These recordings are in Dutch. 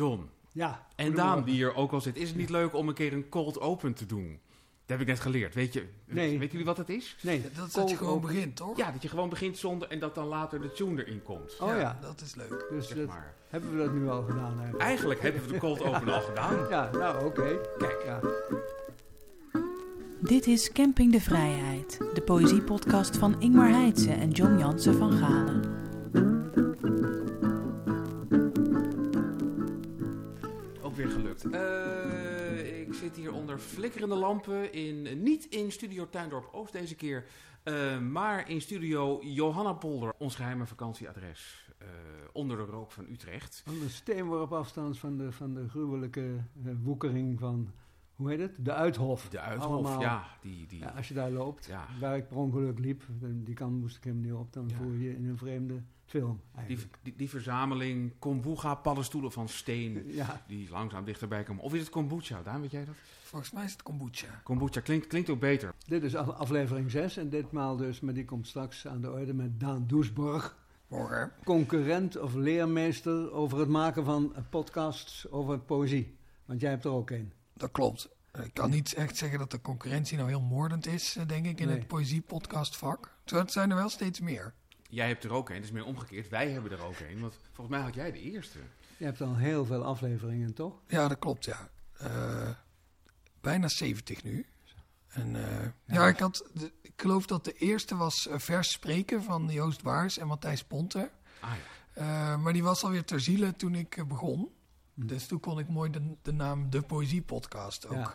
John. Ja. En Daan, die hier ook al zit. Is het niet leuk om een keer een cold open te doen? Dat heb ik net geleerd. Weet je, Nee. weten jullie wat het is? Nee. Dat dat je gewoon open. begint, toch? Ja, dat je gewoon begint zonder en dat dan later de tune erin komt. Oh ja. Dat is leuk. Dus Zeg dat, maar. hebben we dat nu al gedaan eigenlijk? Eigenlijk hebben we de cold open al gedaan. Ja, nou oké. Kijk. Ja. Dit is Camping de Vrijheid, de poëziepodcast van Ingmar Heitse en John Jansen van Galen. Hier onder flikkerende lampen. In, niet in Studio Tuindorp Oost deze keer. eh, maar in Studio Johanna Polder. Ons geheime vakantieadres. eh, onder de rook van Utrecht. Een steenworp afstand van de, van de gruwelijke eh, woekering van, hoe heet het? De Uithof. De Uithof, Allemaal. ja. Die, die, Ja, als je daar loopt, Ja. waar ik per ongeluk liep, die kant moest ik helemaal niet op, dan Ja. voel je je in een vreemde film die, eigenlijk. die, die verzameling kombucha paddenstoelen van steen. Ja, Die langzaam dichterbij komen. Of is het kombucha? Daan, weet jij dat? Volgens mij is het kombucha. Kombucha klinkt, klinkt ook beter. dit is af- aflevering 6 en ditmaal dus, maar die komt straks aan de orde met Daan Doesborg. Morgen. Concurrent of leermeester over het maken van podcasts over poëzie. Want jij hebt er ook een. Dat klopt. Ik kan niet echt zeggen dat de concurrentie nou heel moordend is, eh, denk ik, in Nee. het poëzie-podcastvak. Terwijl Het zijn er wel steeds meer. Jij hebt er ook een. Het is meer omgekeerd. Wij hebben er ook een. Want volgens mij had jij de eerste. Je hebt al heel veel afleveringen, toch? Ja, dat klopt, ja. Eh, bijna 70 nu. En eh, ja, ik, had, de- ik geloof dat de eerste was eh, Vers Spreken van Joost Waars en Matthijs Ponte. Ah ja. Eh, maar die was alweer ter ziele toen ik begon. Dus toen kon ik mooi de, de naam De Poëzie Podcast ook Ja.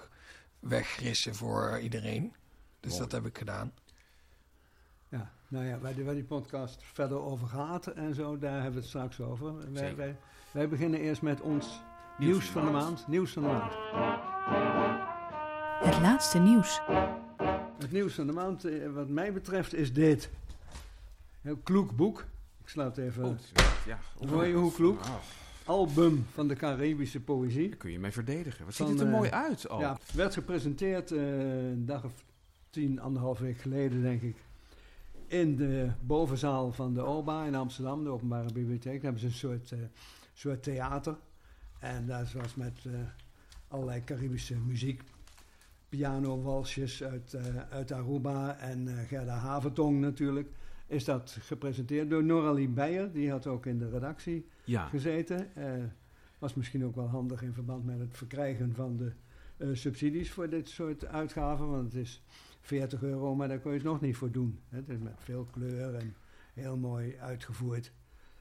wegrissen voor iedereen. Dus Mooi. dat heb ik gedaan. Nou ja, waar die, waar die podcast verder over gaat en zo, daar hebben we het straks over. Wij, wij, wij beginnen eerst met ons nieuws, van de maand. Nieuws van de maand. Het laatste nieuws. Het nieuws van de maand, eh, wat mij betreft, is dit. Heel kloek boek. Ik sla het even. Oh, ja. Hoor je hoe kloek? Ah, Album van de Caribische poëzie. daar kun je mee verdedigen. Wat Van, ziet het er eh, mooi uit al. Ja, werd gepresenteerd eh, een dag of tien, anderhalf week geleden, denk ik. In de bovenzaal van de OBA in Amsterdam, de Openbare Bibliotheek. Daar hebben ze een soort, eh, soort theater. En dat was met eh, allerlei Caribische muziek. Piano, walsjes uit, eh, uit Aruba en Gerda Havertong natuurlijk. Is dat gepresenteerd door Noralie Beijer. Die had ook in de redactie Ja. gezeten. Was misschien ook wel handig in verband met het verkrijgen van de subsidies voor dit soort uitgaven. Want het is 40 euro, maar daar kun je het nog niet voor doen. Het is met veel kleur en heel mooi uitgevoerd.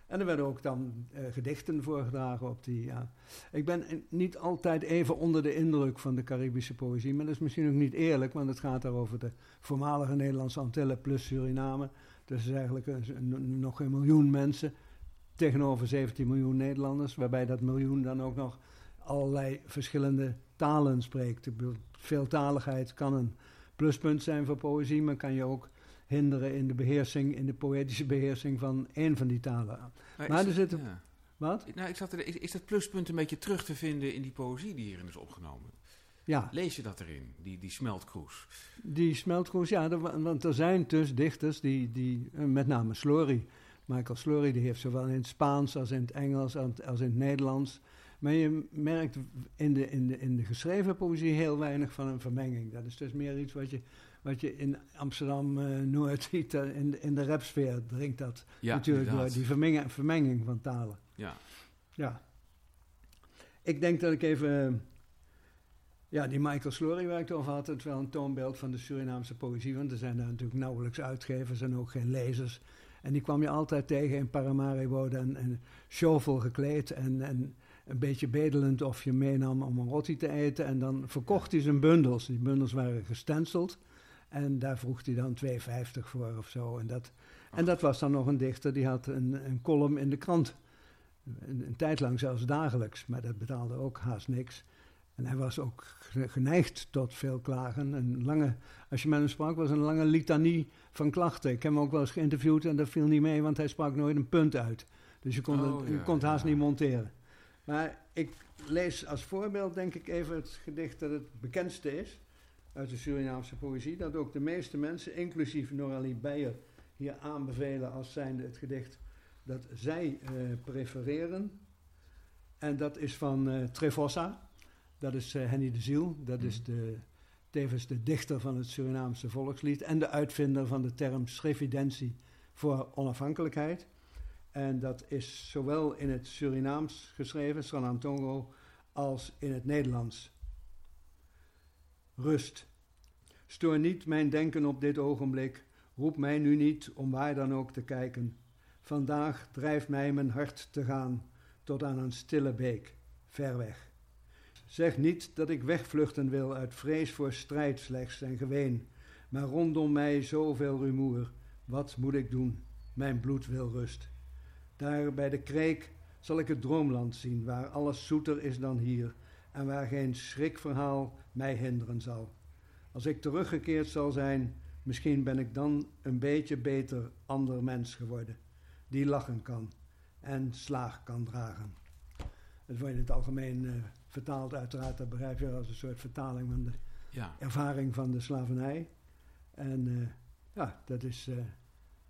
En er werden ook dan eh, gedichten voorgedragen op die. Ja. Ik ben niet altijd even onder de indruk van de Caribische poëzie, maar dat is misschien ook niet eerlijk, want het gaat daar over de voormalige Nederlandse Antillen plus Suriname. Dus is eigenlijk nog een miljoen mensen tegenover 17 miljoen Nederlanders, waarbij dat miljoen dan ook nog allerlei verschillende talen spreekt. Veeltaligheid kan een pluspunt zijn voor poëzie, maar kan je ook hinderen in de beheersing, in de poëtische beheersing van één van die talen. Maar, er zitten- ja. Wat? Nou, ik zat er, is, is dat pluspunt een beetje terug te vinden in die poëzie die hierin is opgenomen? Ja, Lees je dat erin, die, die smeltkroes? die smeltkroes, ja, er wa- want er zijn dus dichters die, die eh, met name Slory, Michael Slory, die heeft zowel in het Spaans als in het Engels als, als in het Nederlands. Maar je merkt in de, in, de, in de geschreven poëzie heel weinig van een vermenging. Dat is dus meer iets wat je, wat je in Amsterdam-Noord ziet, eh, in, de- in de rapsfeer dringt dat Ja, natuurlijk door die vermenging, vermenging van talen. Ja. Ja. Ik denk dat ik even... Ja, die Michael Slory waar ik het over had, het wel een toonbeeld van de Surinaamse poëzie. Want er zijn daar natuurlijk nauwelijks uitgevers en ook geen lezers. En die kwam je altijd tegen in Paramaribo en, en showvol gekleed en, en een beetje bedelend of je meenam om een roti te eten. En dan verkocht hij zijn bundels. Die bundels waren gestenceld. En daar vroeg hij dan 2,50 voor of zo. En dat, en dat was dan nog een dichter, die had een, een column in de krant. Een, een tijd lang zelfs dagelijks, maar dat betaalde ook haast niks. En hij was ook ge- geneigd tot veel klagen. Een lange, als je met hem sprak, was een lange litanie van klachten. Ik heb hem ook wel eens geïnterviewd en dat viel niet mee, want hij sprak nooit een punt uit. Dus je kon, Oh, het, je ja, kon het haast ja. niet monteren. Maar ik lees als voorbeeld, denk ik, even het gedicht dat het bekendste is uit de Surinaamse poëzie. Dat ook de meeste mensen, inclusief Noralie Beijer, hier aanbevelen als zijnde het gedicht dat zij eh, prefereren. En dat is van uh, Trevossa. Dat is uh, Henny de Ziel. Dat is Mhm. de, tevens de dichter van het Surinaamse volkslied. En de uitvinder van de term schrifidentie voor onafhankelijkheid. En dat is zowel in het Surinaams geschreven, Sranantongo, als in het Nederlands. Rust. Stoor niet mijn denken op dit ogenblik. Roep mij nu niet om waar dan ook te kijken. Vandaag drijft mij mijn hart te gaan tot aan een stille beek, ver weg. Zeg niet dat ik wegvluchten wil uit vrees voor strijd slechts en geween, maar rondom mij zoveel rumoer. Wat moet ik doen? Mijn bloed wil rust. Daar bij de kreek zal ik het droomland zien, waar alles zoeter is dan hier en waar geen schrikverhaal mij hinderen zal. Als ik teruggekeerd zal zijn, misschien ben ik dan een beetje beter ander mens geworden, die lachen kan en slaag kan dragen. Het wordt in het algemeen eh, vertaald, uiteraard, dat begrijp je als een soort vertaling van de Ja. ervaring van de slavernij. En eh, ja, dat, is, eh,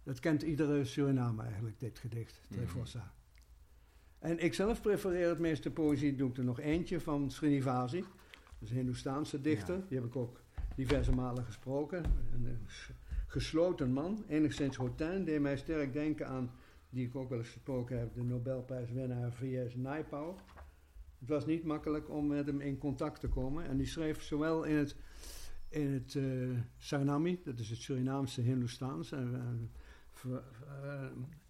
dat kent iedere Surinamer eigenlijk, dit gedicht, Mhm. Trefossa. En ik zelf prefereer het meeste poëzie, doe ik er nog eentje van Srinivasi. Dat is een Hindoestaanse dichter, Ja. die heb ik ook diverse malen gesproken. Een, eh, gesloten man, enigszins hautain, deed mij sterk denken aan, die ik ook wel eens gesproken heb, de Nobelprijswinnaar V.S. Naipaul. Het was niet makkelijk om met hem in contact te komen. En die schreef zowel in het, in het eh, Suriname, dat is het Surinaamse Hindoestaans, eh,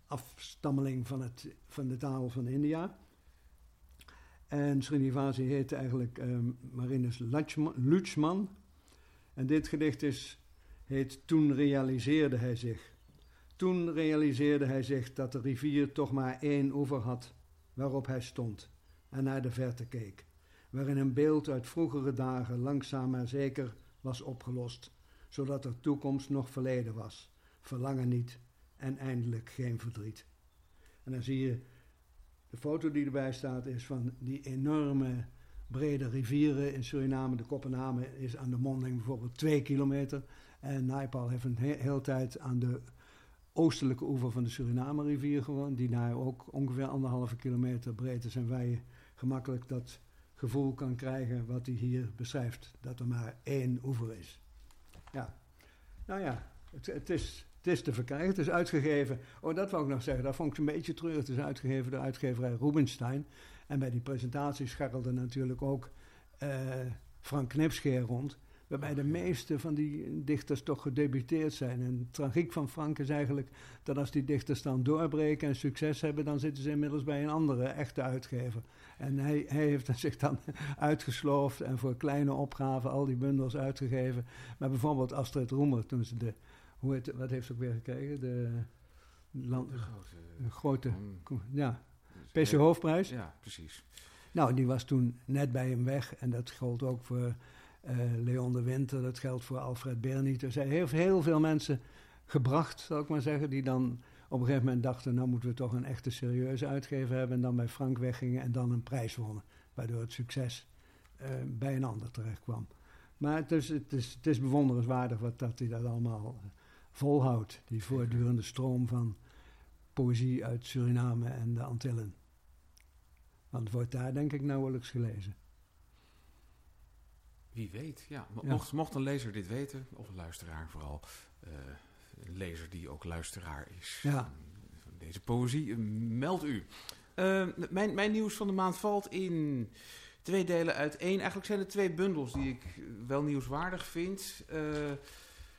afstammeling van, het, van de taal van India. En Srinivasi heette eigenlijk ehm, Marinus Luchman. En dit gedicht is, heet Toen realiseerde hij zich. Toen realiseerde hij zich dat de rivier toch maar één oever had waarop hij stond en naar de verte keek, waarin een beeld uit vroegere dagen langzaam maar zeker was opgelost, zodat er toekomst nog verleden was, verlangen niet en eindelijk geen verdriet. En dan zie je, de foto die erbij staat is van die enorme brede rivieren in Suriname. De Koppename is aan de monding bijvoorbeeld twee kilometer. En Naipaul heeft een he- hele tijd aan de oostelijke oever van de Suriname-rivier gewoond, die daar ook ongeveer anderhalve kilometer breed is en waar je gemakkelijk dat gevoel kan krijgen wat hij hier beschrijft, dat er maar één oever is. Ja, nou ja, het, het, is, het is te verkrijgen, het is uitgegeven. Oh, dat wou ik nog zeggen, dat vond ik een beetje treurig. Het is uitgegeven door uitgeverij Rubenstein. En bij die presentatie scharrelde natuurlijk ook eh, Frank Knipscheer rond. Waarbij de meeste van die dichters toch gedebuteerd zijn. En de tragiek van Frank is eigenlijk dat als die dichters dan doorbreken en succes hebben, dan zitten ze inmiddels bij een andere echte uitgever. En hij, hij heeft zich dan uitgesloofd en voor kleine opgaven al die bundels uitgegeven. Maar bijvoorbeeld Astrid Roemer, toen ze de, hoe heet, wat heeft ze ook weer gekregen? De, land, De grote... de grote, Mm, ja, PC Hoofdprijs. Ja, precies. Nou, die was toen net bij hem weg. En dat geldt ook voor eh, Leon de Winter. Dat geldt voor Alfred Berniet. Dus hij heeft heel veel mensen gebracht, zal ik maar zeggen. Die dan op een gegeven moment dachten... nou moeten we toch een echte serieuze uitgever hebben. En dan bij Frank weggingen en dan een prijs wonnen. Waardoor het succes eh, bij een ander terecht kwam. Maar het is, het is, het is bewonderenswaardig wat, dat hij dat allemaal eh, volhoudt. Die voortdurende stroom van poëzie uit Suriname en de Antillen. Want het wordt daar denk ik nauwelijks gelezen. Wie weet, ja. Mo- Ja. Mocht, een lezer dit weten, of een luisteraar vooral, eh, een lezer die ook luisteraar is Ja. van deze poëzie, eh, meld u. Eh, mijn, mijn nieuws van de maand valt in twee delen uiteen. Eigenlijk zijn er twee bundels die ik wel nieuwswaardig vind. Eh,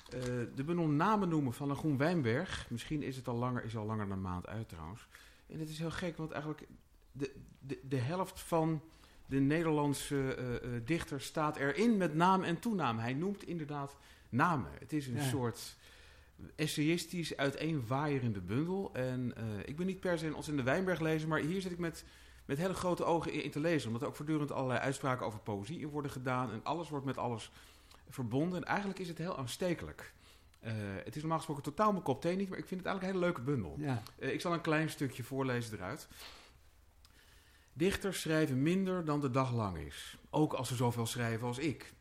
eh, de bundel Namen noemen van Lagoen Wijnberg. Misschien is het al langer, is al langer dan een maand uit trouwens. En het is heel gek, want eigenlijk de, de, de helft van de Nederlandse eh, eh, dichter staat erin met naam en toenaam. Hij noemt inderdaad namen. Het is een Ja. soort essayistisch uiteenwaaierende bundel. En ik ben niet per se een ontzettende Wijnberg lezer, maar hier zit ik met, met hele grote ogen in, in te lezen. Omdat er ook voortdurend allerlei uitspraken over poëzie in worden gedaan. En alles wordt met alles verbonden. En eigenlijk is het heel aanstekelijk. Eh, het is normaal gesproken totaal mijn kop thee niet, maar ik vind het eigenlijk een hele leuke bundel. Ja, Eh, ik zal een klein stukje voorlezen eruit. Dichters schrijven minder dan de dag lang is. Ook als ze zoveel schrijven als ik.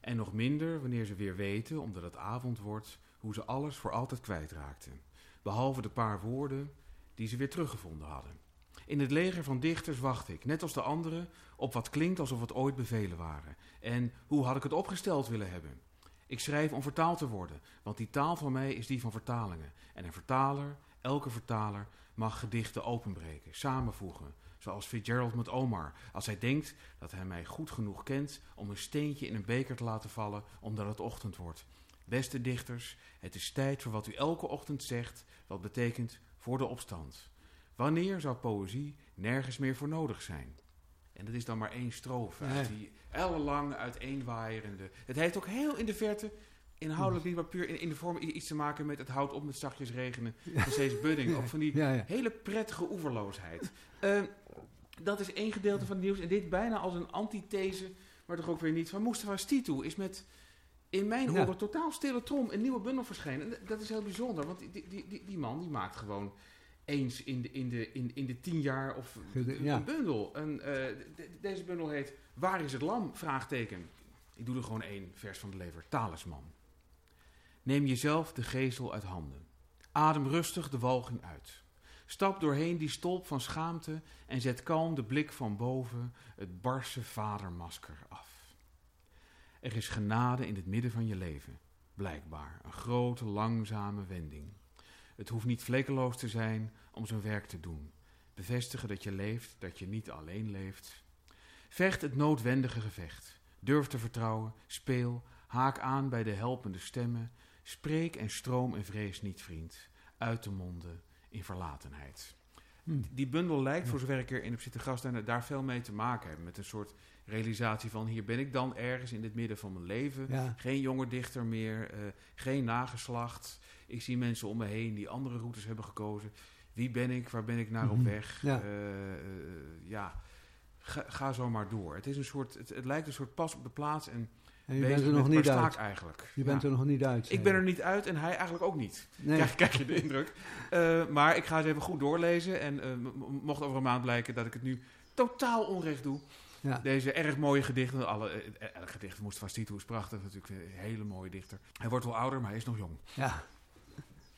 En nog minder wanneer ze weer weten, omdat het avond wordt, hoe ze alles voor altijd kwijtraakten. Behalve de paar woorden die ze weer teruggevonden hadden. In het leger van dichters wacht ik, net als de anderen, op wat klinkt alsof het ooit bevelen waren. En hoe had ik het opgesteld willen hebben? Ik schrijf om vertaald te worden, want die taal van mij is die van vertalingen. En een vertaler, elke vertaler, mag gedichten openbreken, samenvoegen. Zoals Fitzgerald met Omar, als hij denkt dat hij mij goed genoeg kent om een steentje in een beker te laten vallen omdat het ochtend wordt. Beste dichters, het is tijd voor wat u elke ochtend zegt, wat betekent voor de opstand. Wanneer zou poëzie nergens meer voor nodig zijn? En dat is dan maar één strofe, Ja. die ellenlang uiteenwaaierende. Het heeft ook heel in de verte, inhoudelijk niet, maar puur in, in de vorm iets te maken met het houdt op met zachtjes regenen van Cees Budding. Ook van die Ja, ja. hele prettige oeverloosheid. Eh, dat is één gedeelte van het nieuws. En dit bijna als een antithese, maar toch ook weer niet. Van Mustafa Stitu is met in mijn Ja. oren totaal stille trom een nieuwe bundel verschenen. En dat is heel bijzonder, want die, die, die, die man die maakt gewoon eens in de, in de, in, in de tien jaar of een bundel. En, eh, de- deze bundel heet Waar is het lam? Vraagteken. Ik doe er gewoon één vers van de lever. Talisman. Neem jezelf de gezel uit handen. Adem rustig de walging uit. Stap doorheen die stolp van schaamte en zet kalm de blik van boven het barse vadermasker af. Er is genade in het midden van je leven, blijkbaar, een grote, langzame wending. Het hoeft niet vlekkeloos te zijn om zijn werk te doen. Bevestigen dat je leeft, dat je niet alleen leeft. Vecht het noodwendige gevecht. Durf te vertrouwen, speel, haak aan bij de helpende stemmen. Spreek en stroom en vrees niet, vriend. Uit de monden in verlatenheid. Hm. Die bundel lijkt, voor zover ik er in heb zitten gasten, daar veel mee te maken hebben. Met een soort realisatie van, hier ben ik dan ergens in het midden van mijn leven. Ja. Geen jonge dichter meer, eh, geen nageslacht. Ik zie mensen om me heen die andere routes hebben gekozen. Wie ben ik? Waar ben ik naar op Mhm. weg? Ja. Eh, eh, ja, ga, ga zo maar door. Het, is een soort, het, het lijkt een soort pas op de plaats en En je bent er nog niet uit. eigenlijk. Je bent Ja. er nog niet uit. Ik ben er niet uit en hij eigenlijk ook niet. Nee. Krijg, krijg je de indruk. Eh, maar ik ga het even goed doorlezen. En eh, mocht over een maand blijken dat ik het nu totaal onrecht doe. Ja. Deze erg mooie gedichten. Alle, eh, elk gedicht moest van Stitu is prachtig. Natuurlijk een hele mooie dichter. Hij wordt wel ouder, maar hij is nog jong. Ja.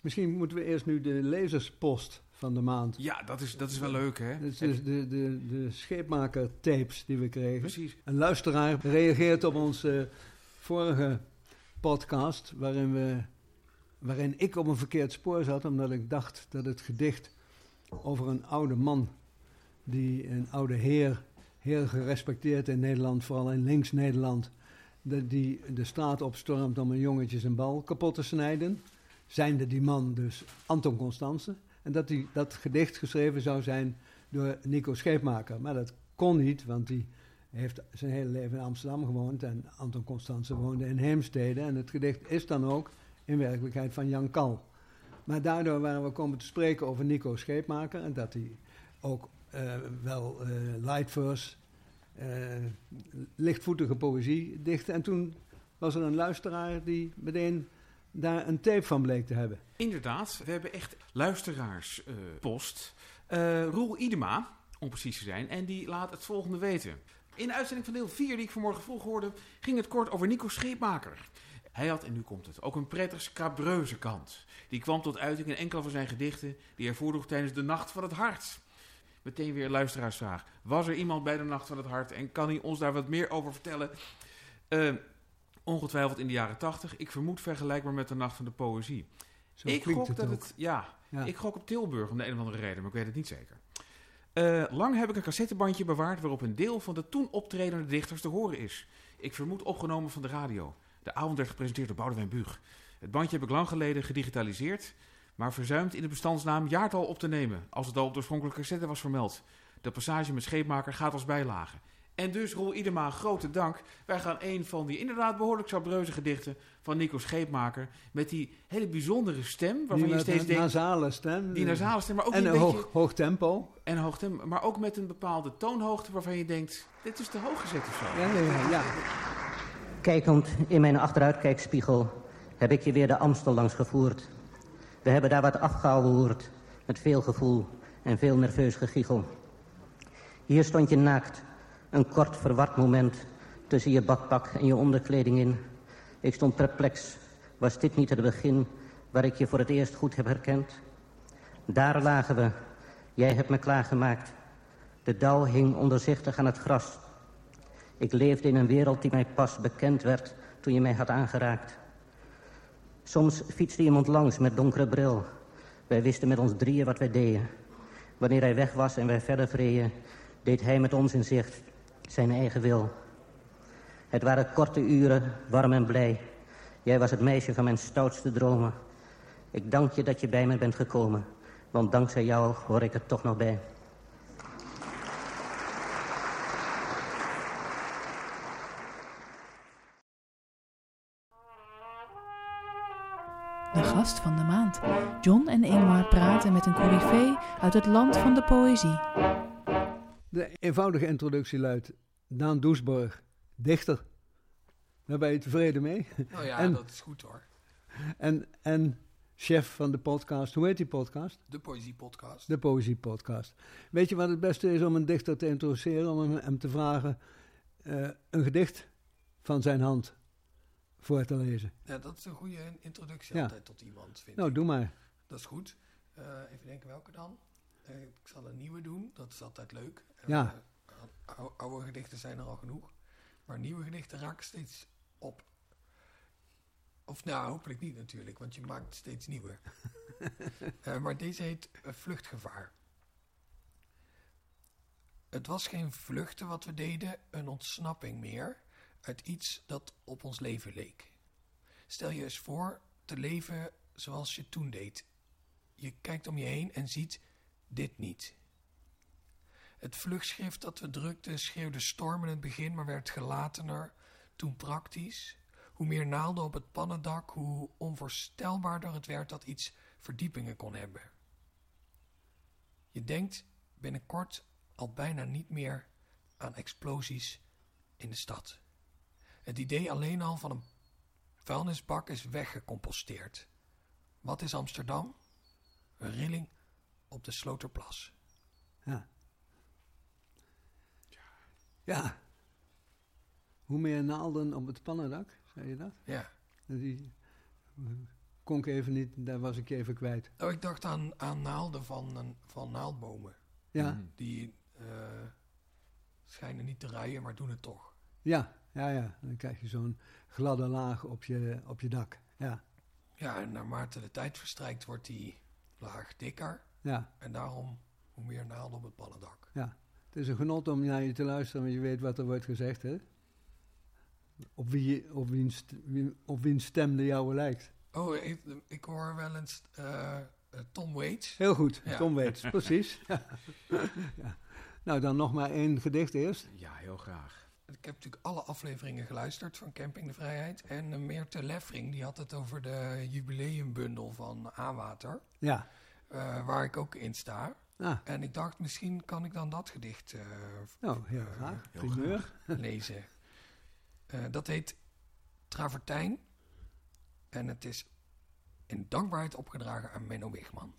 Misschien moeten we eerst nu de lezerspost van de maand. Ja, dat is, dat is wel leuk, hè? Is dus je- de, de, de scheepmaker tapes die we kregen. Precies. Een luisteraar reageert op onze vorige podcast, waarin, we, waarin ik op een verkeerd spoor zat, omdat ik dacht dat het gedicht over een oude man, die een oude heer, heel gerespecteerd in Nederland, vooral in links-Nederland, dat die de straat opstormt om een jongetje zijn bal kapot te snijden. Zijnde die man dus Anton Constance. En dat die, dat gedicht geschreven zou zijn door Nico Scheepmaker. Maar dat kon niet, want die heeft zijn hele leven in Amsterdam gewoond en Anton Constance woonde in Heemstede. En het gedicht is dan ook in werkelijkheid van Jan Kal. Maar daardoor waren we komen te spreken over Nico Scheepmaker en dat hij ook eh, wel eh light verse, eh, lichtvoetige poëzie dichtte. En toen was er een luisteraar die meteen daar een tape van bleek te hebben. Inderdaad, we hebben echt luisteraarspost. Eh Roel Idema, om precies te zijn, en die laat het volgende weten. In de uitzending van deel 4, die ik vanmorgen vroeg hoorde, ging het kort over Nico Scheepmaker. Hij had, en nu komt het, ook een prettig scabreuze kant. Die kwam tot uiting in enkele van zijn gedichten die hij voordroeg tijdens de Nacht van het Hart. Meteen weer luisteraarsvraag. Was er iemand bij de Nacht van het Hart en kan hij ons daar wat meer over vertellen? Eh, ongetwijfeld in de jaren 80. Ik vermoed vergelijkbaar met de Nacht van de Poëzie. Zo ik gok dat ook. het, ja, Ja. ik gok op Tilburg om de een of andere reden, maar ik weet het niet zeker. Eh, lang heb ik een cassettebandje bewaard waarop een deel van de toen optredende dichters te horen is. Ik vermoed opgenomen van de radio. De avond werd gepresenteerd door Boudewijn Buug. Het bandje heb ik lang geleden gedigitaliseerd, maar verzuimd in de bestandsnaam jaartal op te nemen, als het al op de oorspronkelijke cassette was vermeld. De passage met scheepmaker gaat als bijlage. En dus, Roel Idema, grote dank. Wij gaan een van die inderdaad behoorlijk sabreuze gedichten van Nico Scheepmaker... met die hele bijzondere stem, waarvan Die je steeds denkt... nasale stem. Die nasale stem, maar ook en een een beetje... hoog, hoog tempo. En hoog tempo, maar ook met een bepaalde toonhoogte waarvan je denkt... dit is te hoog gezet of zo. Ja, ja, ja. Kijkend in mijn achteruitkijkspiegel heb ik je weer de Amstel langs gevoerd. We hebben daar wat afgehoord met veel gevoel en veel nerveus gegiegel. Hier stond je naakt, een kort verward moment tussen je badpak en je onderkleding in. Ik stond perplex. Was dit niet het begin waar ik je voor het eerst goed heb herkend? Daar lagen we. Jij hebt me klaargemaakt De dauw hing ondoorzichtig aan het gras. Ik leefde in een wereld die mij pas bekend werd toen je mij had aangeraakt. Soms fietste iemand langs met donkere bril. Wij wisten met ons drieën wat wij deden. Wanneer hij weg was en wij verder vreden, deed hij met ons in zicht zijn eigen wil. Het waren korte uren, warm en blij. Jij was het meisje van mijn stoutste dromen. Ik dank je dat je bij me bent gekomen, want dankzij jou hoor ik er toch nog bij. De gast van de maand. John en Ingmar praten met een coryfee uit het land van de poëzie. De eenvoudige introductie luidt Daan Doesborg, dichter. Daar ben je tevreden mee? Nou ja, En- dat is goed hoor. En, en chef van de podcast. Hoe heet die podcast? De Poëzie-podcast. De Poëzie Podcast. Weet je wat het beste is om een dichter te introduceren? Om hem, hem te vragen eh, een gedicht van zijn hand voor te lezen. Ja, dat is een goede introductie Ja. altijd tot iemand, vind Nou, ik. doe maar. Dat is goed. Eh, even denken welke dan. Eh, ik zal een nieuwe doen, dat is altijd leuk. En, Ja. eh, ou- oude gedichten zijn er al genoeg. Maar nieuwe gedichten raken steeds op. Of nou, hopelijk niet natuurlijk, want je maakt steeds nieuwe. Eh, maar deze heet eh, Vluchtgevaar. Het was geen vluchten wat we deden, een ontsnapping meer uit iets dat op ons leven leek. Stel je eens voor te leven zoals je toen deed. Je kijkt om je heen en ziet dit niet. Het vluchtschrift dat we drukten schreeuwde storm in het begin, maar werd gelatener, toen praktisch. Hoe meer naalden op het pannendak, hoe onvoorstelbaarder het werd dat iets verdiepingen kon hebben. Je denkt binnenkort al bijna niet meer aan explosies in de stad. Het idee alleen al van een vuilnisbak is weggecomposteerd. Wat is Amsterdam? Een rilling op de Sloterplas. Ja. Ja. Hoe meer naalden op het pannendak, zei je dat? Ja. Die kon ik even niet, daar was ik even kwijt. Nou, ik dacht aan, aan naalden van, een, van naaldbomen. Ja, Mm. Die eh, schijnen niet te rijden, maar doen het toch. ja, ja, ja. Dan krijg je zo'n gladde laag op je, op je dak. Ja, Ja, en naarmate de tijd verstrijkt wordt die laag dikker. Ja, En daarom hoe meer naalden op het pannendak. ja. Het is een genot om naar je te luisteren, want je weet wat er wordt gezegd, hè? Op, wie, je- op, wiens, wie, op wiens stem de jouwe lijkt. Oh, ik, ik hoor wel eens eh, eh, Tom Waits. Heel goed, Ja. Tom Waits, precies. Ja. Ja. Nou, dan nog maar één gedicht eerst. Ja, heel graag. Ik heb natuurlijk alle afleveringen geluisterd van Camping de Vrijheid. En uh, Meerte Leffring, die had het over de jubileumbundel van A-Water. Ja, eh, waar ik ook in sta. ah, En ik dacht, misschien kan ik dan dat gedicht eh, nou, heel Eh, graag. heel Primeur. lezen. Dat heet Travertijn. En het is in dankbaarheid opgedragen aan Menno Wigman.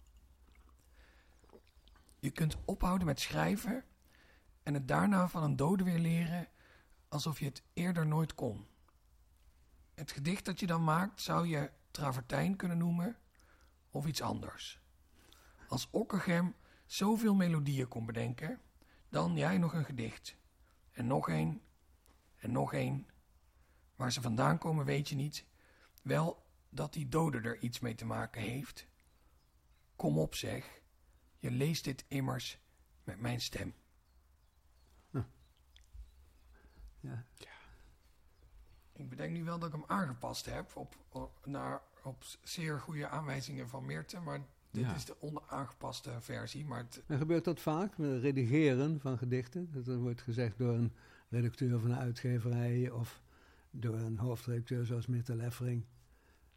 Je kunt ophouden met schrijven en het daarna van een dode weer leren alsof je het eerder nooit kon. Het gedicht dat je dan maakt zou je Travertijn kunnen noemen of iets anders. Als Ockeghem zoveel melodieën kon bedenken, dan jij nog een gedicht. En nog één. En nog één. Waar ze vandaan komen weet je niet. Wel dat die dode er iets mee te maken heeft. Kom op zeg. Je leest dit immers met mijn stem. Ja. Ik bedenk nu wel dat ik hem aangepast heb op, op, naar, op zeer goede aanwijzingen van Meerte. Maar dit Ja. is de onaangepaste versie. Maar het, En gebeurt dat vaak, met het redigeren van gedichten? Dat er wordt gezegd door een redacteur van een uitgeverij of door een hoofdredacteur zoals Mette Leffering.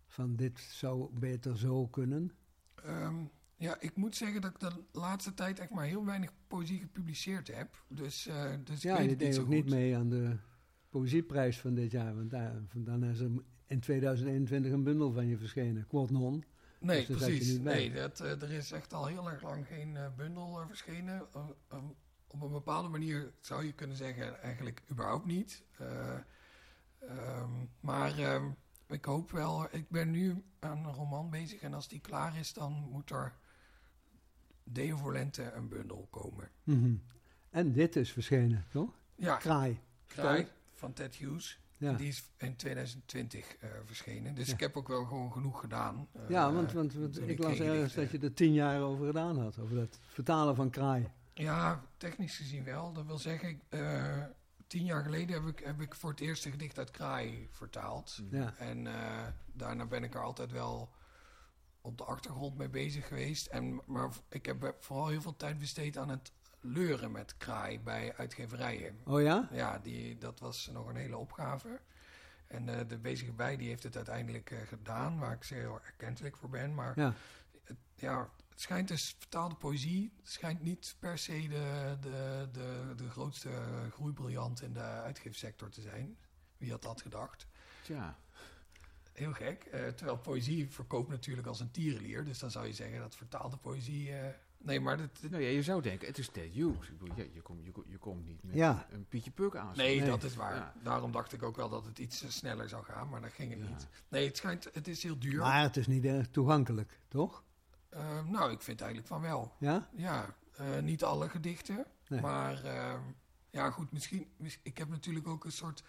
Van dit zou beter zo kunnen. Ehm, ja, ik moet zeggen dat ik de laatste tijd echt maar heel weinig poëzie gepubliceerd heb. Dus, eh dus ik ja, weet je het niet deed zo ook goed. niet mee aan de poëzieprijs van dit jaar. Want daar, van- dan is er in 2021 een bundel van je verschenen. Quote non. Nee, Dus precies. Nee, dat, eh, er is echt al heel erg lang geen eh, bundel eh, verschenen. Op een bepaalde manier zou je kunnen zeggen, eigenlijk überhaupt niet. Eh, ehm, maar ehm, ik hoop wel, ik ben nu aan een roman bezig en als die klaar is, dan moet er Deo voor Lente een bundel komen. Mhm. En dit is verschenen, toch? Ja, Kraai. Kraai van Ted Hughes. Ja, Die is in 2020 eh, verschenen. Dus Ja. ik heb ook wel gewoon genoeg gedaan. eh, ja want, want, ik las ergens dat je er tien jaar over gedaan had. Over dat vertalen van Kraai. Ja, technisch gezien wel. Dat wil zeggen, eh, tien jaar geleden heb ik, heb ik voor het eerst een gedicht uit Kraai vertaald. Ja. En daarna ben ik er altijd wel op de achtergrond mee bezig geweest. En, maar ik heb vooral heel veel tijd besteed aan het leuren met Kraai bij uitgeverijen. Oh ja? Ja, die, dat was nog een hele opgave. En eh, de bezige bij die heeft het uiteindelijk eh, gedaan, waar ik zeer heel erkentelijk voor ben. Maar Ja. het, ja, het schijnt dus vertaalde poëzie. Het schijnt niet per se de, de, de, de grootste groeibriljant in de uitgifsector te zijn. Wie had dat gedacht? Tja. Heel gek. Eh, terwijl poëzie verkoopt natuurlijk als een tierenlier. Dus dan zou je zeggen dat vertaalde poëzie... eh, nee, maar dat, Nou ja, je zou denken, het is Ted Hughes. Ik bedoel, je, je, komt je, je komt niet met Ja. een Pietje Puk aan. nee, Nee. dat is waar. Ja. Daarom dacht ik ook wel dat het iets eh, sneller zou gaan. Maar dat ging het Ja. niet. Nee, het schijnt... Het is heel duur. Maar het is niet erg toegankelijk, toch? Eh, nou, ik vind eigenlijk van wel. Ja? Ja, eh, niet alle gedichten. Nee. Maar eh, ja, goed, misschien, mis- Ik heb natuurlijk ook een soort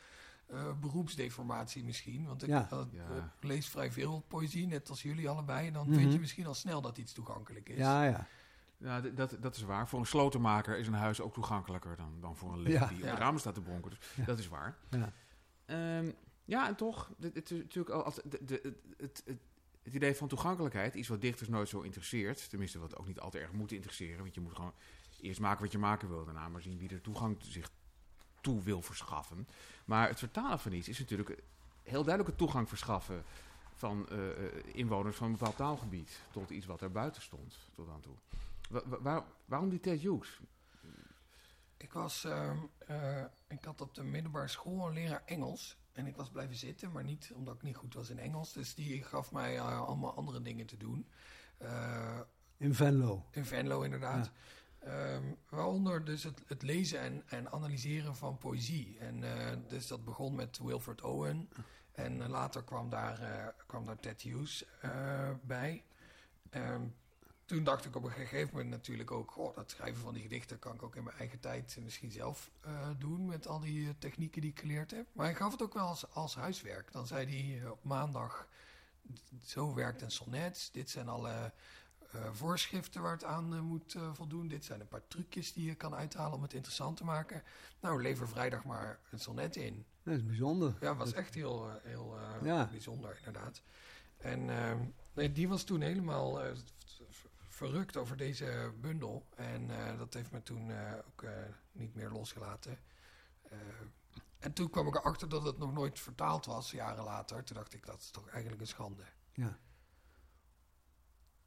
eh, beroepsdeformatie misschien. Want ik Ja. eh, Ja. eh, lees vrij veel poëzie, net als jullie allebei. En dan Mhm. vind je misschien al snel dat iets toegankelijk is. Ja, ja. Ja, dat, dat is waar. Voor een slotenmaker is een huis ook toegankelijker dan, dan voor een Ja. die op Ja. het raam staat te bonken. Dus Ja. dat is waar. ja. Ehm, ja, en toch, het, het is natuurlijk al altijd de, de, het, het, het, het idee van toegankelijkheid, iets wat dichters nooit zo interesseert. Tenminste, wat ook niet al te erg moet interesseren. Want je moet gewoon eerst maken wat je maken wil, daarna maar zien wie er toegang zich toe wil verschaffen. Maar het vertalen van iets is natuurlijk heel duidelijk het toegang verschaffen van eh, eh, inwoners van een bepaald taalgebied tot iets wat er buiten stond tot dan toe. Wa- wa- waar- waarom die Ted Hughes? Ik, was, ehm, eh, ik had op de middelbare school een leraar Engels. En ik was blijven zitten, maar niet omdat ik niet goed was in Engels. Dus die gaf mij eh, allemaal andere dingen te doen. Eh, In Venlo. In Venlo, inderdaad. Ehm, waaronder dus het, het lezen en, en analyseren van poëzie. En eh, dus dat begon met Wilfred Owen. En later kwam daar, eh, kwam daar Ted Hughes eh, bij. Ehm, toen dacht ik op een gegeven moment natuurlijk ook... Goh, dat schrijven van die gedichten kan ik ook in mijn eigen tijd misschien zelf eh, doen... met al die eh, technieken die ik geleerd heb. Maar hij gaf het ook wel als, als huiswerk. Dan zei hij eh, op maandag... Zo werkt een sonnet. Dit zijn alle voorschriften waar het aan moet voldoen. Dit zijn een paar trucjes die je kan uithalen om het interessant te maken. Nou, lever vrijdag maar een sonnet in. Dat is bijzonder. Ja, was echt heel, heel Ja. bijzonder, inderdaad. En nee, die was toen helemaal verrukt over deze bundel. En eh, dat heeft me toen eh, ook eh, niet meer losgelaten. En toen kwam ik erachter dat het nog nooit vertaald was, jaren later. Toen dacht ik, dat is toch eigenlijk een schande. Ja.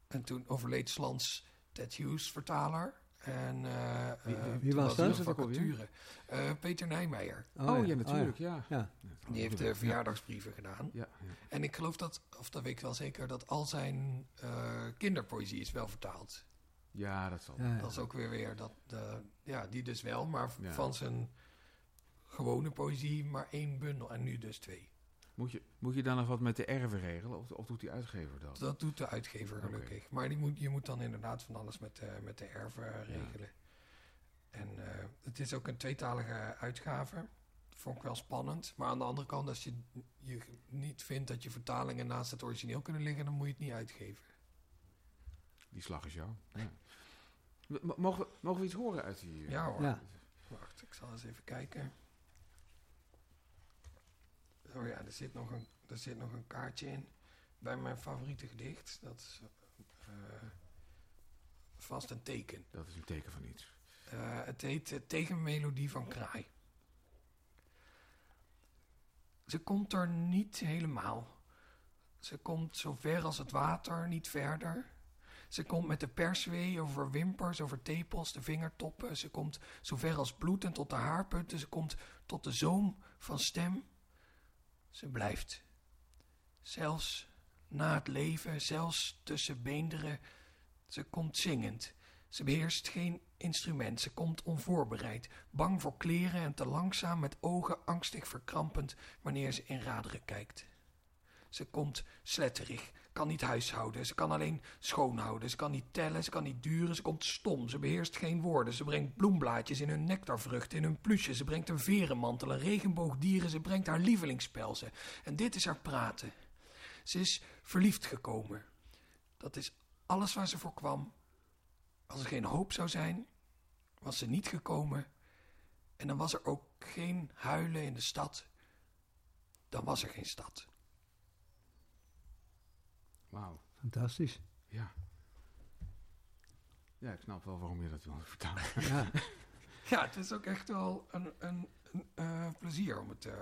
En toen overleed Slans Ted Hughes, vertaler. En eh, Wie- eh, wie- was dat? vacature. Eh, Peter Nijmeijer. Oh, ja, natuurlijk, ja. Ja. Die heeft de verjaardagsbrieven gedaan. Ja, ja. En ik geloof dat, of dat weet ik wel zeker, dat al zijn eh, kinderpoëzie is wel vertaald. Ja, dat zal. Ja, ja. Dat is ook weer weer dat, de, ja, die dus wel, maar Ja. van zijn gewone poëzie maar één bundel en nu dus twee. Moet je, moet je dan nog wat met de erven regelen? Of, of doet die uitgever dat? Dat doet de uitgever gelukkig. Maar die moet, je moet dan inderdaad van alles met, de met de erven eh, regelen. En eh, het is ook een tweetalige uitgave. Dat vond ik wel spannend. Maar aan de andere kant, als je, je niet vindt dat je vertalingen naast het origineel kunnen liggen, dan moet je het niet uitgeven. Die slag is jou. Ja. Mogen, we, mogen we iets horen uit die... eh, Ja hoor. Ja. Wacht, ik zal eens even kijken. Oh ja, er zit nog een, er zit nog een kaartje in. Bij mijn favoriete gedicht. Dat is eh, vast een teken. Dat is een teken van iets. Eh, het heet eh, Tegenmelodie van Kraai. Ze komt er niet helemaal. Ze komt zo ver als het water, niet verder. Ze komt met de perswee over wimpers, over tepels, de vingertoppen. Ze komt zo ver als bloed en tot de haarpunten. Ze komt tot de zoom van stem. Ze blijft. Zelfs na het leven, zelfs tussen beenderen. Ze komt zingend. Ze beheerst geen instrument. Ze komt onvoorbereid, bang voor kleren en te langzaam met ogen angstig verkrampend wanneer ze in raderen kijkt. Ze komt sletterig, kan niet huishouden. Ze kan alleen schoonhouden. Ze kan niet tellen. Ze kan niet duren. Ze komt stom. Ze beheerst geen woorden. Ze brengt bloemblaadjes in hun nectarvruchten, in hun plusje. Ze brengt een verenmantel, een regenboogdieren. Ze brengt haar lievelingsspelzen. En dit is haar praten. Ze is verliefd gekomen. Dat is alles waar ze voor kwam. Als er geen hoop zou zijn, was ze niet gekomen. En dan was er ook geen huilen in de stad. Dan was er geen stad. Wauw. Fantastisch. Ja. Ja, ik snap wel waarom je dat wil vertalen. Ja, Ja, het is ook echt wel een, een, een eh, plezier om het eh,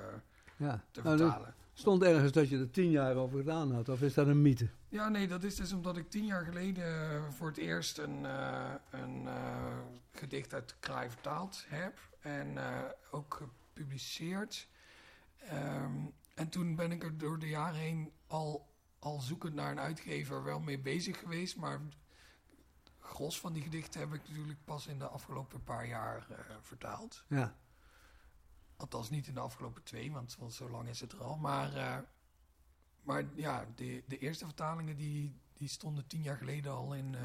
ja. te Nou, er vertalen. stond ergens dat je er tien jaar over gedaan had, of is dat een mythe? Ja, nee, dat is dus omdat ik tien jaar geleden eh, voor het eerst een, eh, een eh, gedicht uit de Kraai vertaald heb. En eh, ook gepubliceerd. Ehm, en toen ben ik er door de jaren heen al, al zoekend naar een uitgever wel mee bezig geweest. Maar gros van die gedichten heb ik natuurlijk pas in de afgelopen paar jaar eh, vertaald. Ja, Althans niet in de afgelopen twee, want, want zo lang is het er al. Maar, eh, maar ja, de, de eerste vertalingen die, die stonden tien jaar geleden al in eh,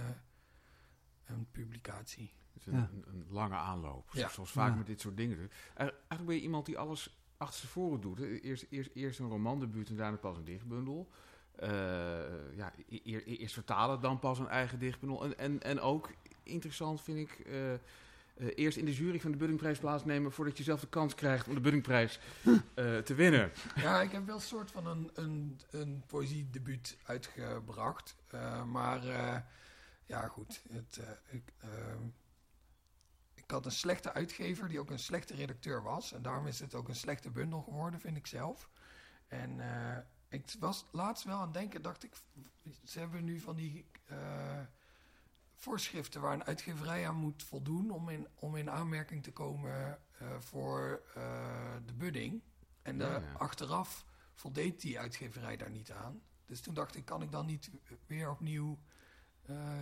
een publicatie. Het is een, Ja. een, een lange aanloop. Ja. Zoals vaak Ja. met dit soort dingen. Eh, Eigenlijk ben je iemand die alles achter voren doet. Eerst, eerst, eerst een romandebuut en daarna pas een dichtbundel. Eh, ja, e- eer- eerst vertalen, dan pas een eigen dichtbundel. En, en, en ook interessant vind ik... eh, eh, eerst in de jury van de Buddingprijs plaatsnemen... voordat je zelf de kans krijgt om de Buddingprijs te winnen. Ja, ik heb wel een soort van een, een, een poëziedebuut uitgebracht. Eh, maar ja, goed. Het, ik, ik had een slechte uitgever die ook een slechte redacteur was. En daarom is het ook een slechte bundel geworden, vind ik zelf. En ik was laatst wel aan het denken, dacht ik... Ze hebben nu van die eh, voorschriften waar een uitgeverij aan moet voldoen... om in, om in aanmerking te komen eh, voor eh, de budding. En Ja, ja. achteraf voldeed die uitgeverij daar niet aan. Dus toen dacht ik, kan ik dan niet weer opnieuw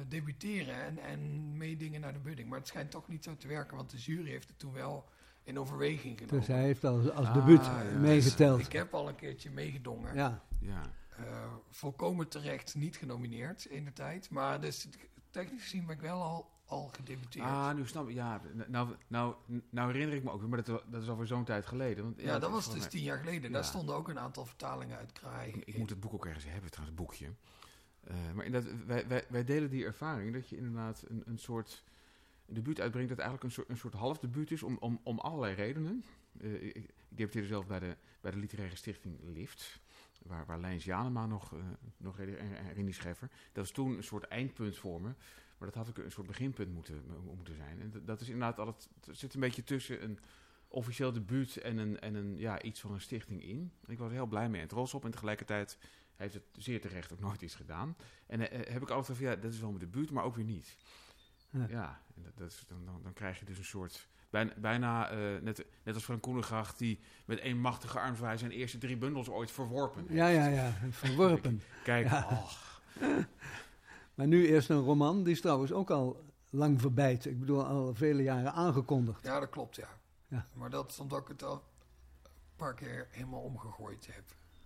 debuteren en, en meedingen naar de budding? Maar het schijnt toch niet zo te werken, want de jury heeft het toen wel in overweging genomen. dus hij heeft als, als Ah, debuut ja. meegeteld. Ik heb al een keertje meegedongen. Ja, Ja. Eh, volkomen terecht niet genomineerd in de tijd. Maar dus technisch gezien ben ik wel al, al gedebuteerd. Ah, nu snap ik. Ja, nou, nou, nou herinner ik me ook maar dat, dat is alweer zo'n tijd geleden. Want, ja, dat het is was dus tien jaar geleden. Daar Ja. stonden ook een aantal vertalingen uit Kraai. Ik, moet het boek ook ergens hebben, trouwens, het boekje. Eh, maar inderdaad, wij, wij, wij delen die ervaring dat je inderdaad een, een soort een debuut uitbrengt dat eigenlijk een soort, een soort half debuut is om, om, om allerlei redenen. Eh, ik, ik debuteerde zelf bij de, bij de literaire stichting Lift, waar, waar Lijns Janema nog, eh nog en, Rini Scheffer. Dat was toen een soort eindpunt voor me, maar dat had ook een soort beginpunt moeten, mo- moeten zijn. En dat, is inderdaad altijd, het zit een beetje tussen een officieel debuut en, een, en een, ja, iets van een stichting in. Ik was er heel blij mee en trots op en tegelijkertijd heeft het zeer terecht ook nooit iets gedaan. En eh, heb ik altijd van, ja, dat is wel mijn debuut, maar ook weer niet. Ja. Ja, en dat, dan, dan, dan krijg je dus een soort... Bijna, bijna eh, net, net als Frank Koenegracht, die met één machtige armzwaai zijn eerste drie bundels ooit verworpen heeft. ja, ja, ja, verworpen. Kijk, Ja. oh, Maar nu eerst een roman, die is trouwens ook al lang verbijt. Ik bedoel, al vele jaren aangekondigd. Ja, dat klopt, ja. Ja. Maar dat is omdat ik het al een paar keer helemaal omgegooid heb.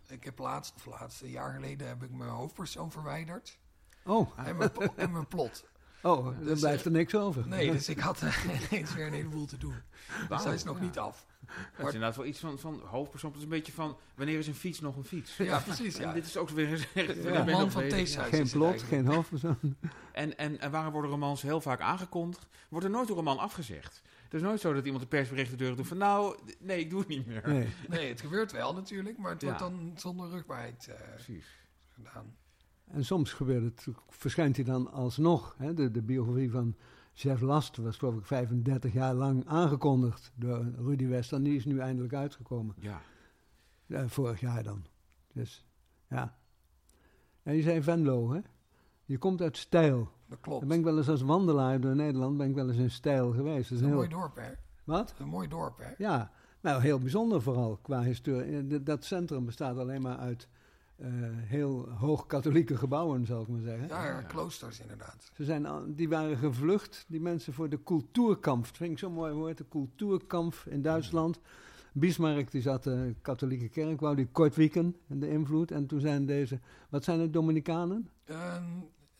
Ik heb laatst, of laatst, een jaar geleden, heb ik mijn hoofdpersoon verwijderd. Oh, En mijn, po- en mijn plot. Oh dan Dus, blijft er niks over. Nee, dus ik had eh, ineens weer een heleboel te doen. Dus wauw. hij is nog Ja. niet af. Dat is inderdaad wel iets van, van hoofdpersoon. Het is een beetje van, wanneer is een fiets nog een fiets? Ja, precies. En Ja. dit is ook weer ben ik roman van. Theeshuis geen het plot, geen hoofdpersoon. En, en, en waarom worden romans heel vaak aangekondigd? Wordt er nooit een roman afgezegd? Het is nooit zo dat iemand de persbericht de deur doet van... Nou, nee, ik doe het niet meer. Nee. Nee, het gebeurt wel natuurlijk, maar het Ja. wordt dan zonder rugbaarheid eh, Precies. gedaan. En soms gebeurt het, verschijnt hij dan alsnog. Hè? De, de biografie van Chef Last was geloof ik 35 jaar lang aangekondigd door Rudy West. En die is nu eindelijk uitgekomen. Ja. Eh, vorig jaar dan. Dus, ja. En je zei Venlo, hè? Je komt uit Stijl. Dat klopt. Dan ben ik wel eens als wandelaar door Nederland, ben ik wel eens in Stijl geweest. Dat is een mooi dorp, hè? Wat? Een mooi dorp, hè? Ja, nou heel bijzonder vooral qua historie. Eh, Dat centrum bestaat alleen maar uit heel hoog katholieke gebouwen, zal ik maar zeggen. Ja, kloosters inderdaad. Ze zijn, die waren gevlucht, die mensen, voor de cultuurkamp. Dat vind ik zo'n mooi woord, de cultuurkamp in Duitsland. Bismarck die zat de katholieke kerk, wou die kort wieken en de invloed. En toen zijn deze, wat zijn het, Dominicanen? Ehm,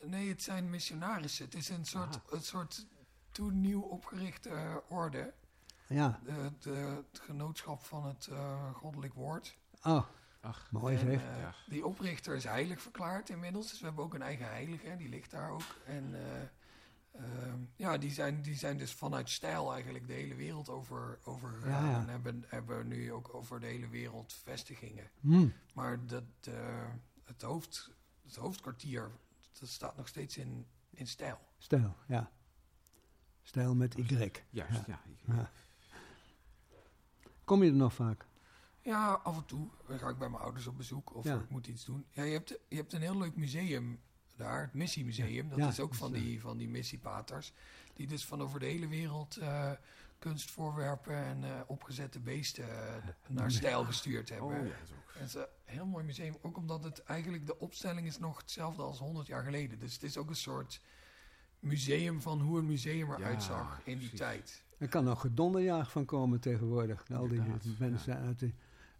nee, het zijn missionarissen. Het is een soort, een soort toen nieuw opgerichte eh, orde. Ja, De, de, het genootschap van het eh, goddelijk woord. oh, Ach, mooi En, zeg. eh, Ja. Die oprichter is heilig verklaard inmiddels. Dus we hebben ook een eigen heilige, hè, die ligt daar ook. En eh, ehm, ja, die zijn, die zijn dus vanuit stijl eigenlijk de hele wereld over, over gegaan. Ja, ja. En hebben, hebben nu ook over de hele wereld vestigingen. Hm, Maar dat, eh, het, hoofd, het hoofdkwartier, dat staat nog steeds in, in stijl. stijl, ja. Stijl met Y. Juist, ja. Ja. Kom je er nog vaak? Ja, af en toe dan ga ik bij mijn ouders op bezoek of Ja. ik moet iets doen. Ja, je, hebt, je hebt een heel leuk museum daar, het Missiemuseum. Dat Ja, is ook van dat is, die, van die missiepaters. Die dus van over de hele wereld eh, kunstvoorwerpen en eh, opgezette beesten eh, naar stijl gestuurd hebben. Oh ja, dat is ook. Het is een heel mooi museum, ook omdat het eigenlijk de opstelling is nog hetzelfde als 100 jaar geleden. Dus het is ook een soort museum van hoe een museum eruit zag in die precies. tijd. Er kan nog gedonderjaag van komen tegenwoordig. Al die Inderdaad, mensen uit de,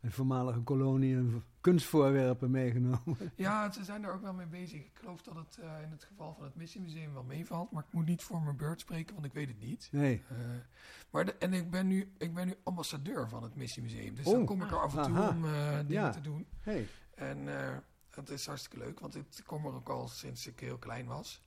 de voormalige koloniën kunstvoorwerpen meegenomen. Ja, ze zijn er ook wel mee bezig. Ik geloof dat het eh, in het geval van het Missiemuseum wel meevalt, maar ik moet niet voor mijn beurt spreken, want ik weet het niet. Nee. Eh, maar de- en ik ben, nu, ik ben nu ambassadeur van het Missiemuseum, dus Oh, dan kom ik er af en toe aha. om eh, dingen Ja. te doen. Hey. En eh het is hartstikke leuk, want ik kom er ook al sinds ik heel klein was.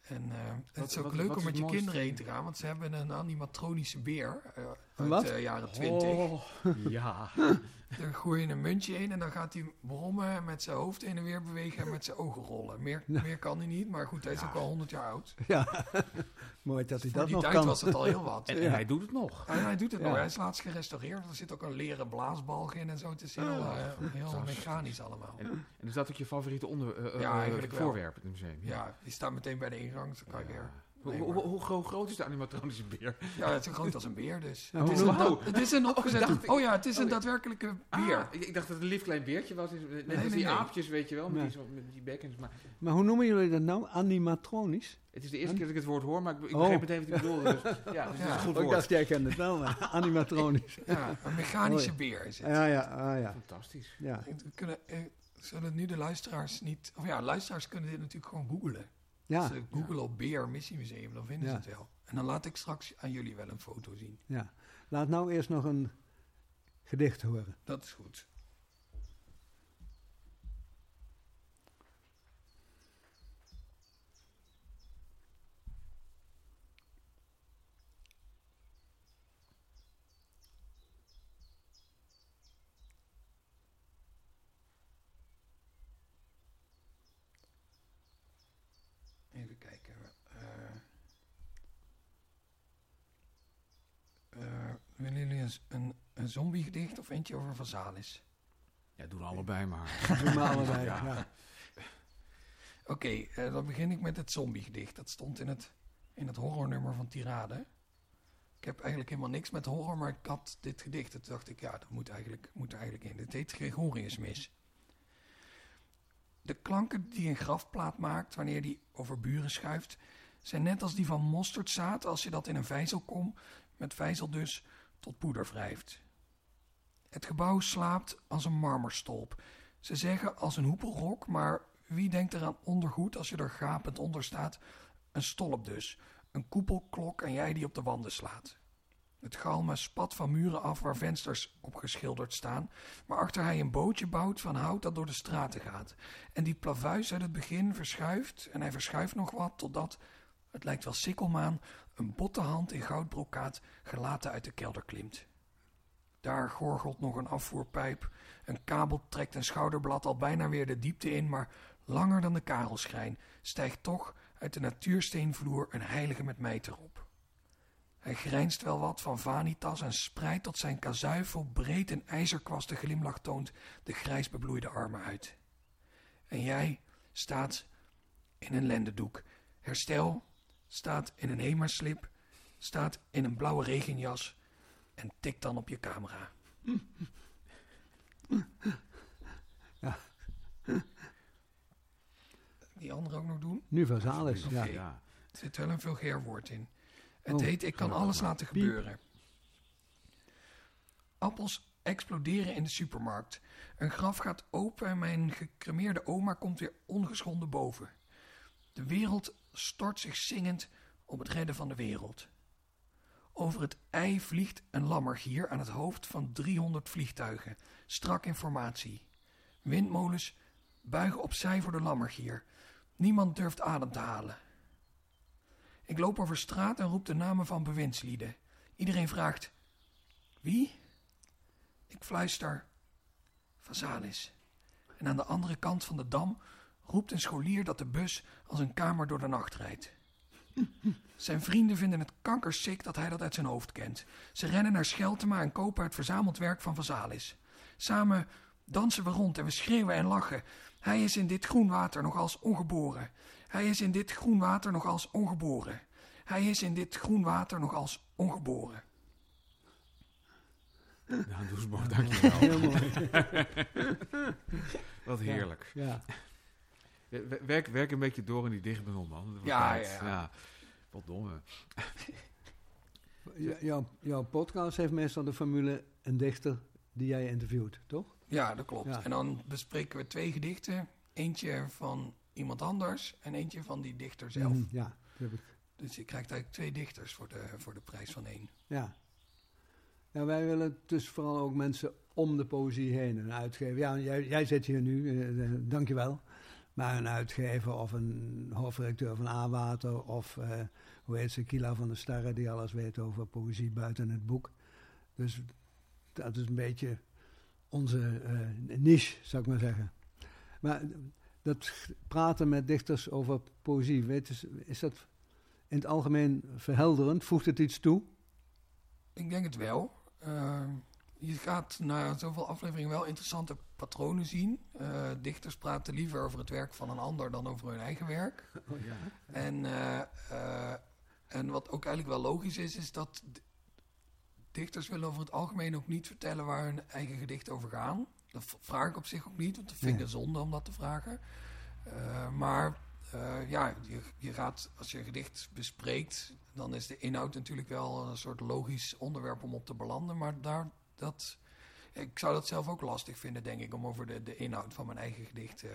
En eh, het is ook wat- leuk wat om met je kinderen heen te gaan, want ze hebben een animatronische beer eh, uit wat? de jaren twintig. Oh, ja. Daar gooi je een muntje in en dan gaat hij brommen en met zijn hoofd heen en weer bewegen en met zijn ogen rollen. Meer, meer kan hij niet, maar goed, hij is ook al 100 jaar oud. Ja, mooi dat hij Voor dat die nog tijd kan. was het al heel wat. En, En, en hij doet het nog. hij doet het Ja. nog, hij is laatst gerestaureerd. Er zit ook een leren blaasbalg in en zo. Het is heel, eh, heel fantastisch. mechanisch allemaal. En, en is dat ook je favoriete onder, eh, eh, Ja, eh, voorwerp in het museum? Ja, die staat meteen bij de ingang, dus dan kan je weer... Hoe, Nee, hoe, groot is de animatronische beer? Ja, het is zo groot als een beer dus. Ja, het, is een, het is een opgezette... ik- Oh ja, het is een oh, daadwerkelijke beer. Ah, ik, ik dacht dat het een lief klein beertje was. Net nee, als die nee. aapjes, weet je wel, met, Nee. die, met die bekkens. Maar Maar hoe noemen jullie dat nou? Animatronisch? het is de eerste keer dat ik het woord hoor, maar ik, ik Oh. begreep meteen wat ik bedoelde. Dus, ja, dus het is goed Oh, ik woord. dacht, jij kent het wel, maar animatronisch. Ja, een mechanische Oh beer is het. Ja, ja, ah, ja. Fantastisch. ja. We kunnen, eh, zullen nu de luisteraars niet... Of ja, luisteraars kunnen dit natuurlijk gewoon googlen. Ja, Als ze googlen op Beer Missiemuseum, dan vinden ze het wel. En dan laat ik straks aan jullie wel een foto zien. ja. Laat nou eerst nog een gedicht horen. Dat is goed. Even kijken. eh eh, willen jullie een, zombiegedicht of eentje over Vazalis? Ja, doen allebei maar. Doe maar allebei. Ja. ja. Oké, eh, dan begin ik met het zombiegedicht. Dat stond in het, in het horrornummer van Tirade. Ik heb eigenlijk helemaal niks met horror, maar ik had dit gedicht. Toen dacht ik, ja, dat moet eigenlijk, moet er eigenlijk in. Dit heet Gregoriusmis. De klanken die een grafplaat maakt wanneer die over buren schuift... zijn net als die van mosterdzaad als je dat in een vijzelkom... met vijzel dus tot poeder wrijft. Het gebouw slaapt als een marmerstolp. Ze zeggen als een hoepelrok, maar wie denkt er aan ondergoed als je er gapend onder staat? Een stolp dus, een koepelklok en jij die op de wanden slaat. Het galme spat van muren af waar vensters op geschilderd staan, waarachter hij een bootje bouwt van hout dat door de straten gaat. En die plavuis uit het begin verschuift en hij verschuift nog wat totdat, het lijkt wel sikkelmaan, een botte hand in goudbrokaat gelaten uit de kelder klimt. Daar gorgelt nog een afvoerpijp. Een kabel trekt een schouderblad al bijna weer de diepte in, maar langer dan de karelschijn stijgt toch uit de natuursteenvloer een heilige met mijter op. Hij grijnst wel wat van vanitas en spreidt tot zijn kazuifel breed een ijzerkwaste glimlach toont de grijs bebloeide armen uit. En jij staat in een lendendoek. Herstel staat in een hemerslip, staat in een blauwe regenjas en tikt dan op je camera. Ja. Die andere ook nog doen? Nu Vazalis, ja. Oké. Ja. Er zit wel een vulgair woord in. Het Oh, heet Ik kan alles laten gebeuren. Appels exploderen in de supermarkt. Een graf gaat open en mijn gecremeerde oma komt weer ongeschonden boven. De wereld stort zich zingend op het redden van de wereld. Over het ei vliegt een lammergier aan het hoofd van 300 vliegtuigen. Strak informatie. Windmolens buigen opzij voor de lammergier. Niemand durft adem te halen. Ik loop over straat en roep de namen van bewindslieden. Iedereen vraagt: Wie? Ik fluister: Vazalis. En aan de andere kant van de dam roept een scholier dat de bus als een kamer door de nacht rijdt. Zijn vrienden vinden het kankersick dat hij dat uit zijn hoofd kent. Ze rennen naar Scheltema en kopen het verzameld werk van Vazalis. Samen dansen we rond en we schreeuwen en lachen. Hij is in dit groen water nog als ongeboren. Hij is in dit groen water nog als ongeboren. Hij is in dit groen water nog als ongeboren. Nou, Doesborg, dankjewel. Heel mooi. Wat heerlijk. Ja. Werk, werk een beetje door in die dichtbundel, man. Ja, ja, ja. Wat domme. Ja, jouw, jouw podcast heeft meestal de formule een dichter die jij interviewt, toch? Ja, dat klopt. Ja. En dan bespreken we twee gedichten. Eentje van iemand anders en eentje van die dichter zelf. Mhm, ja, dat heb ik. Dus je krijgt eigenlijk twee dichters voor de, voor de prijs van één. Ja. ja, wij willen dus vooral ook mensen om de poëzie heen een uitgever. Ja, jij, jij zit hier nu, eh, dankjewel. Maar een uitgever of een hoofdredacteur van A-Water of eh, hoe heet ze, Kila van der Sterren, die alles weet over poëzie buiten het boek. Dus dat is een beetje onze eh, niche, zou ik maar zeggen. Maar dat praten met dichters over poëzie, weet je, is dat in het algemeen verhelderend? Voegt het iets toe? Ik denk het wel. Eh, je gaat na zoveel afleveringen wel interessante patronen zien. Eh, dichters praten liever over het werk van een ander dan over hun eigen werk. Oh, ja. En, eh, eh, en wat ook eigenlijk wel logisch is, is dat dichters willen over het algemeen ook niet vertellen waar hun eigen gedichten over gaan. Dat vraag ik op zich ook niet, want dat vind ik een zonde om dat te vragen. Maar ja, je, je gaat, als je een gedicht bespreekt, dan is de inhoud natuurlijk wel een soort logisch onderwerp om op te belanden. Maar daar, dat, ik zou dat zelf ook lastig vinden, denk ik, om over de, de inhoud van mijn eigen gedicht eh,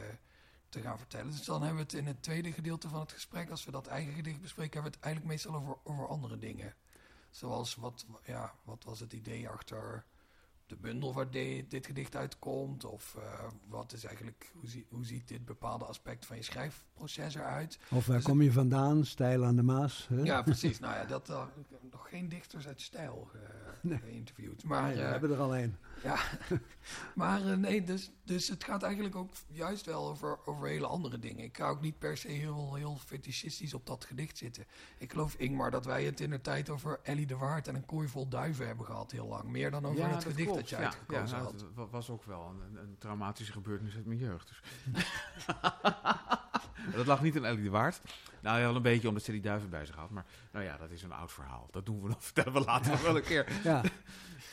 te gaan vertellen. Dus dan hebben we het in het tweede gedeelte van het gesprek, als we dat eigen gedicht bespreken, hebben we het eigenlijk meestal over, over andere dingen. Zoals wat, ja, wat was het idee achter de bundel waar de- dit gedicht uitkomt? Of eh, wat is eigenlijk, hoe, zie- hoe ziet dit bepaalde aspect van je schrijfproces eruit? Of waar Dus kom je vandaan? Stijl aan de Maas. Hè? Ja, precies. nou ja, dat, eh, ik heb nog geen dichters uit stijl Nee. geïnterviewd. Maar, Nee, we eh, hebben er al een. ja, maar eh, nee, dus, dus het gaat eigenlijk ook juist wel over, over hele andere dingen. Ik ga ook niet per se heel, heel fetischistisch op dat gedicht zitten. Ik geloof, Ingmar, dat wij het in de tijd over Ellie de Waard en een kooi vol duiven hebben gehad heel lang. Meer dan over het gedicht dat je Ja, uitgekozen ja, nou, had. het wa- was ook wel een, een traumatische gebeurtenis uit mijn jeugd. Dus. dat lag niet aan Ellie de Waard. Nou ja, wel een beetje omdat ze die duiven bij zich had. Maar nou ja, dat is een oud verhaal. Dat doen we nog, vertellen we later nog wel een keer. Ja.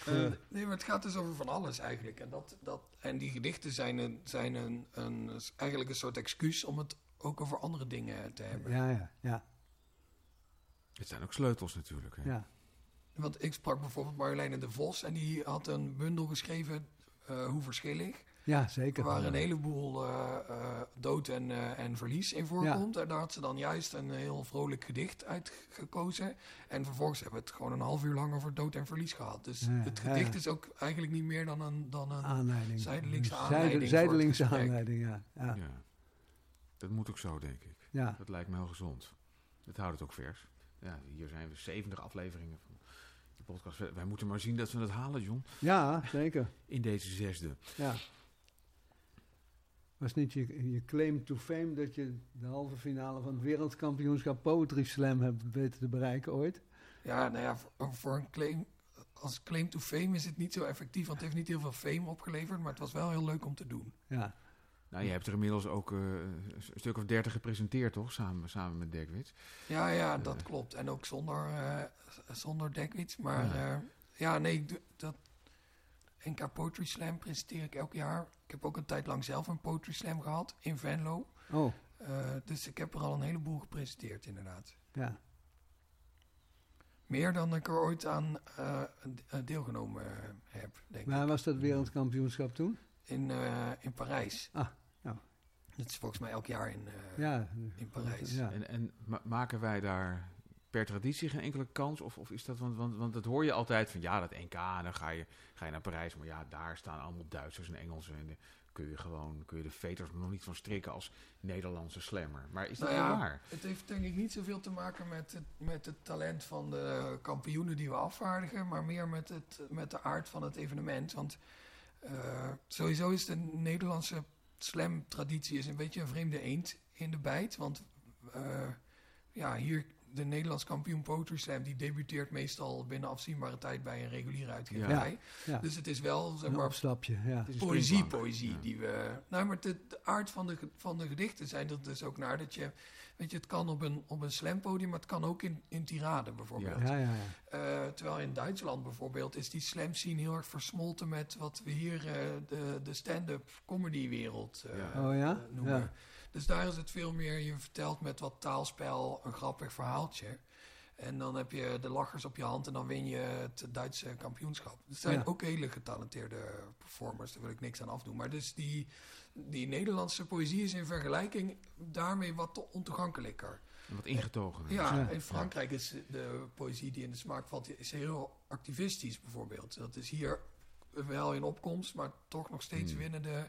Eh, nee, maar het gaat dus over van alles eigenlijk. En, dat, dat, en die gedichten zijn, een, zijn een, een, eigenlijk een soort excuus om het ook over andere dingen te hebben. ja, ja, ja, Het zijn ook sleutels natuurlijk. Hè. ja. Want ik sprak bijvoorbeeld Marjoleine de Vos en die had een bundel geschreven, eh, Hoe Verschillig. Ja, zeker. Waar een heleboel eh, eh, dood en, eh, en verlies in voorkomt. En daar had ze dan juist een heel vrolijk gedicht uit gekozen. En vervolgens hebben we het gewoon een half uur lang over dood en verlies gehad. Dus Ja, het gedicht ja. is ook eigenlijk niet meer dan een... Dan een aanleiding. Zijdelingse Zijde- aanleiding voor het zijdelingse aanleiding, ja. Ja, Ja. Dat moet ook zo, denk ik. ja. Dat lijkt me heel gezond. Dat houdt het ook vers. Ja, hier zijn we 70 afleveringen van podcast. Wij- moeten maar zien dat we het halen, John. ja zeker. In deze zesde. Ja. Was niet je, je claim to fame dat je de halve finale van het wereldkampioenschap Poetry Slam hebt weten te bereiken ooit? Ja, nou ja, voor, voor een claim... Als claim to fame is het niet zo effectief, want het heeft niet heel veel fame opgeleverd. Maar het was wel heel leuk om te doen. Ja, Nou, je hebt er inmiddels ook eh, een stuk of dertig gepresenteerd, toch? Samen, samen met Dekwits. Ja, ja, dat Eh. klopt. En ook zonder, eh zonder Dekwits. Maar Ja. ja, ja nee, ik doe- dat NK Poetry Slam presenteer ik elk jaar. Ik heb ook een tijd lang zelf een Poetry Slam gehad in Venlo. oh, Eh, dus ik heb er al een heleboel gepresenteerd, inderdaad. ja. Meer dan ik er ooit aan deelgenomen heb, denk ik. Waar was dat wereldkampioenschap toen? In, eh, in Parijs. Ah, ja. Dat is volgens mij elk jaar in, eh, Ja. in Parijs. Ja. En, en ma- maken wij daar per traditie geen enkele kans? Of, of is dat, want, want, want dat hoor je altijd van ja, dat NK, en dan ga je, ga je naar Parijs. Maar ja, daar staan allemaal Duitsers en Engelsen. En daar kun je gewoon kun je de veters nog niet van strikken als Nederlandse slammer. Maar is dat Nou ja, waar? Het heeft denk ik niet zoveel te maken met het, met het talent van de kampioenen die we afvaardigen, maar meer met, het, met de aard van het evenement. Want eh, sowieso is de Nederlandse slam-traditie is een beetje een vreemde eend in de bijt. Want eh, ja, hier de Nederlands kampioen Poetry Slam, die debuteert meestal binnen afzienbare tijd bij een reguliere uitgeverij. Ja. Dus het is wel, zeg Een maar, opstapje, ja. Poëzie, poëzie Ja. die we. Nou, maar de, de aard van de, van de gedichten zijn er dus ook naar dat je. Weet je, het kan op een, op een slampodium, maar het kan ook in, in tirade bijvoorbeeld. Ja, ja, ja. Eh, terwijl in Duitsland bijvoorbeeld is die slam scene heel erg versmolten met wat we hier eh, de, de stand-up comedy wereld eh, Ja. Oh ja? noemen. Ja. Dus daar is het veel meer, je vertelt met wat taalspel een grappig verhaaltje. En dan heb je de lachers op je hand en dan win je het Duitse kampioenschap. Er zijn Ja. ook hele getalenteerde performers, daar wil ik niks aan afdoen. Maar dus die, die Nederlandse poëzie is in vergelijking daarmee wat te ontoegankelijker. Wat ingetogen. Ja, Ja. in Frankrijk is de poëzie die in de smaak valt, is heel activistisch bijvoorbeeld. Dat is hier wel in opkomst, maar toch nog steeds Hmm. winnen de,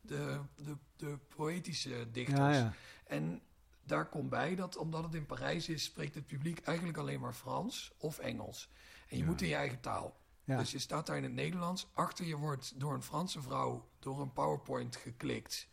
de, de, de poëtische dichters. Ja, ja. En daar komt bij dat omdat het in Parijs is, spreekt het publiek eigenlijk alleen maar Frans of Engels. En je Ja. moet in je eigen taal. Ja. Dus je staat daar in het Nederlands. Achter je wordt door een Franse vrouw door een PowerPoint geklikt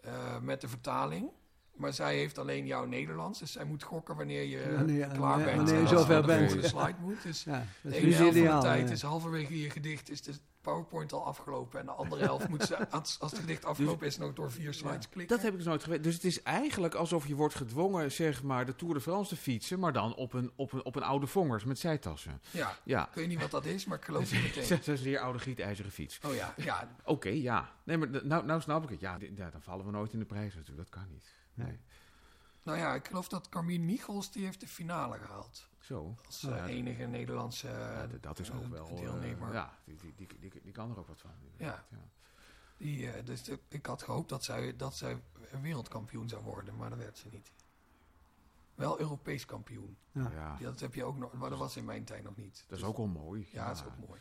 eh, met de vertaling. Maar zij heeft alleen jouw Nederlands. Dus zij moet gokken wanneer je Wanneer- klaar bent. wanneer je zover de bent. slide moet. Dus ja. De is ene van ideaal. de tijd ja. is halverwege je gedicht is de PowerPoint al afgelopen. En de andere helft moet ze, als, als het gedicht afgelopen is, nog door vier slides klikken. Dat heb ik dus nooit geweten. Dus het is eigenlijk alsof je wordt gedwongen, zeg maar, de Tour de France te fietsen, maar dan op een, op een, op een oude vongers met zijtassen. Ja, Ja. ik weet niet wat dat is, maar ik geloof je meteen. Dat is een zeer oude gietijzeren fiets. Oh ja, ja. Oké, ja. Nee, maar nou, nou snap ik het. Ja, dan vallen we nooit in de prijs natuurlijk. Dat kan niet. Nee. Nou ja, ik geloof dat Carmine Michels, die heeft de finale gehaald. Zo. Als Nou eh, ja, enige Nederlandse ja, dat is ook eh, wel... eh, deelnemer. ja, die, die, die, die, die kan er ook wat van. inderdaad, ja. Die, eh, dus ik had gehoopt dat zij, dat zij wereldkampioen zou worden, maar dat werd ze niet. Wel Europees kampioen. Ja. Ja, Ja, dat heb je ook nog, maar dat was in mijn tijd nog niet. dat is Dus- ook wel mooi. Ja, dat is ook mooi.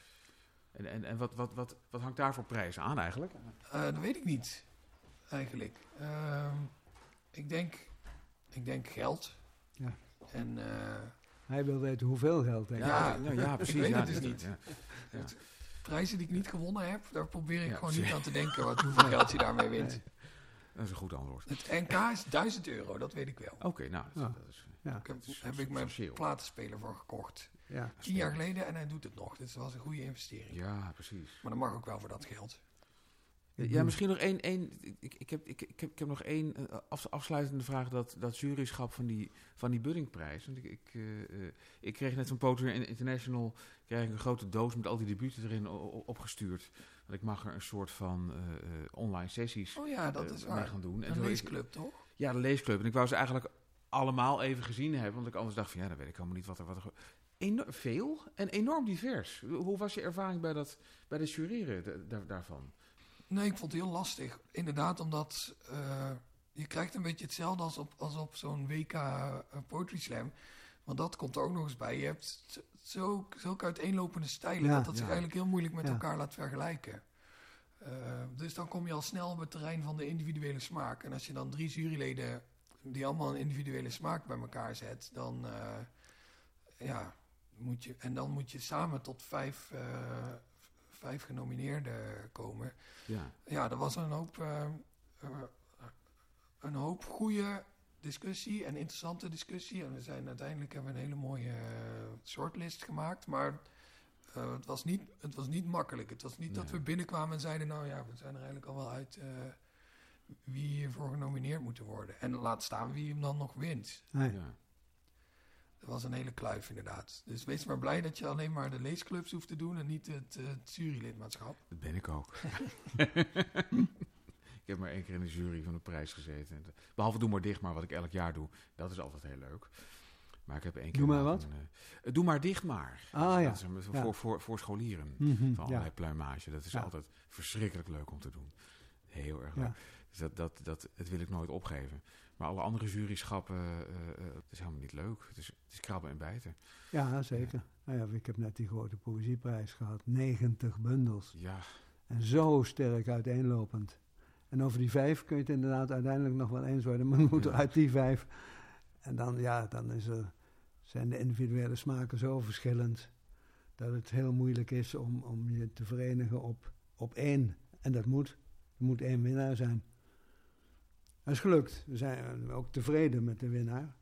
En, en, en wat, wat, wat, wat hangt daar voor prijzen aan eigenlijk? Eh, dat weet ik niet, eigenlijk. Ehm, ik, denk, ik denk geld. Ja. En eh, Hij wil weten hoeveel geld. Denk ik. Ja, ja, ja, precies. weet ja, het dus dit- niet. ja. Ja. prijzen die ik niet gewonnen heb, daar probeer ik Ja, gewoon niet aan te denken wat, hoeveel geld je daarmee wint. Dat is een goed antwoord. Het NK is 1000 euro, dat weet ik wel. Oké, nou, Ja. dat is... Ja. Daar heb, dat is heb ik mijn platenspeler voor gekocht. Ja. Tien jaar geleden en hij doet het nog. Dus dat was een goede investering. Ja, precies. Maar dat mag ook wel voor dat geld. Ja, misschien nog één. één ik, ik, heb, ik, ik, heb, ik heb nog één eh, af, afsluitende vraag. Dat, dat juryschap van die, van die Buddingprijs. Want ik, ik, eh, eh, ik kreeg net van Poetry International kreeg ik een grote doos met al die debuten erin opgestuurd. Want ik mag er een soort van online sessies Oh ja, dat is mee gaan doen. En Een ik- leesclub, toch? Ja, de leesclub. En ik wou ze eigenlijk allemaal even gezien hebben. Want ik anders dacht van ja, dan weet ik helemaal niet wat er... Wat er Enorm, veel en enorm divers. Hoe was je ervaring bij, dat, bij de jureren da- daar- daarvan? Nee, ik vond het heel lastig. Inderdaad, omdat eh, je krijgt een beetje hetzelfde als op, als op zo'n WK eh, Poetry Slam. Want dat komt er ook nog eens bij. Je hebt zo, zulke uiteenlopende stijlen Ja. dat dat zich eigenlijk heel moeilijk met Ja. elkaar laat vergelijken. Eh, dus dan kom je al snel op het terrein van de individuele smaak. En als je dan drie juryleden die allemaal een individuele smaak bij elkaar zet, dan ja, moet je. En dan moet je samen tot vijf, vijf genomineerden komen. Ja. Ja, er was een hoop, eh, eh, een hoop goede discussie en interessante discussie. En we zijn uiteindelijk hebben we een hele mooie eh, shortlist gemaakt. Maar eh, het, was niet, het was niet makkelijk. Het was niet dat we binnenkwamen en zeiden... nou ja, we zijn er eigenlijk al wel uit eh, wie hiervoor genomineerd moeten worden. En laat staan wie hem dan nog wint. Nee. ja. Dat was een hele kluif inderdaad. Dus wees maar blij dat je alleen maar de leesclubs hoeft te doen... en niet het, eh, het jurylidmaatschap. Dat ben ik ook. ik heb maar één keer in de jury van de prijs gezeten. Behalve Doe maar dicht, maar wat ik elk jaar doe. Dat is altijd heel leuk. Maar ik heb één keer... Doe maar wat? een, eh, doe maar dicht maar. Ah, ja. dat is een- voor, Ja. voor, voor, scholieren. Mhm, Van allerlei ja. pluimage. Dat is Ja. altijd verschrikkelijk leuk om te doen. Heel erg Ja. leuk. Dus dat, dat, dat, dat wil ik nooit opgeven. Maar alle andere juryschappen, eh, eh, het is helemaal niet leuk. Het is, het is krabben en bijten. ja, zeker. Nou ja, ik heb net die grote poëzieprijs gehad. 90 bundels. Ja, En zo sterk uiteenlopend. En over die vijf kun je het inderdaad uiteindelijk nog wel eens worden. Maar moet er uit die vijf. En dan, ja, dan is er, zijn de individuele smaken zo verschillend. Dat het heel moeilijk is om, om je te verenigen op, op één. En dat moet. Er moet één winnaar zijn. Dat is gelukt. We zijn ook tevreden met de winnaar.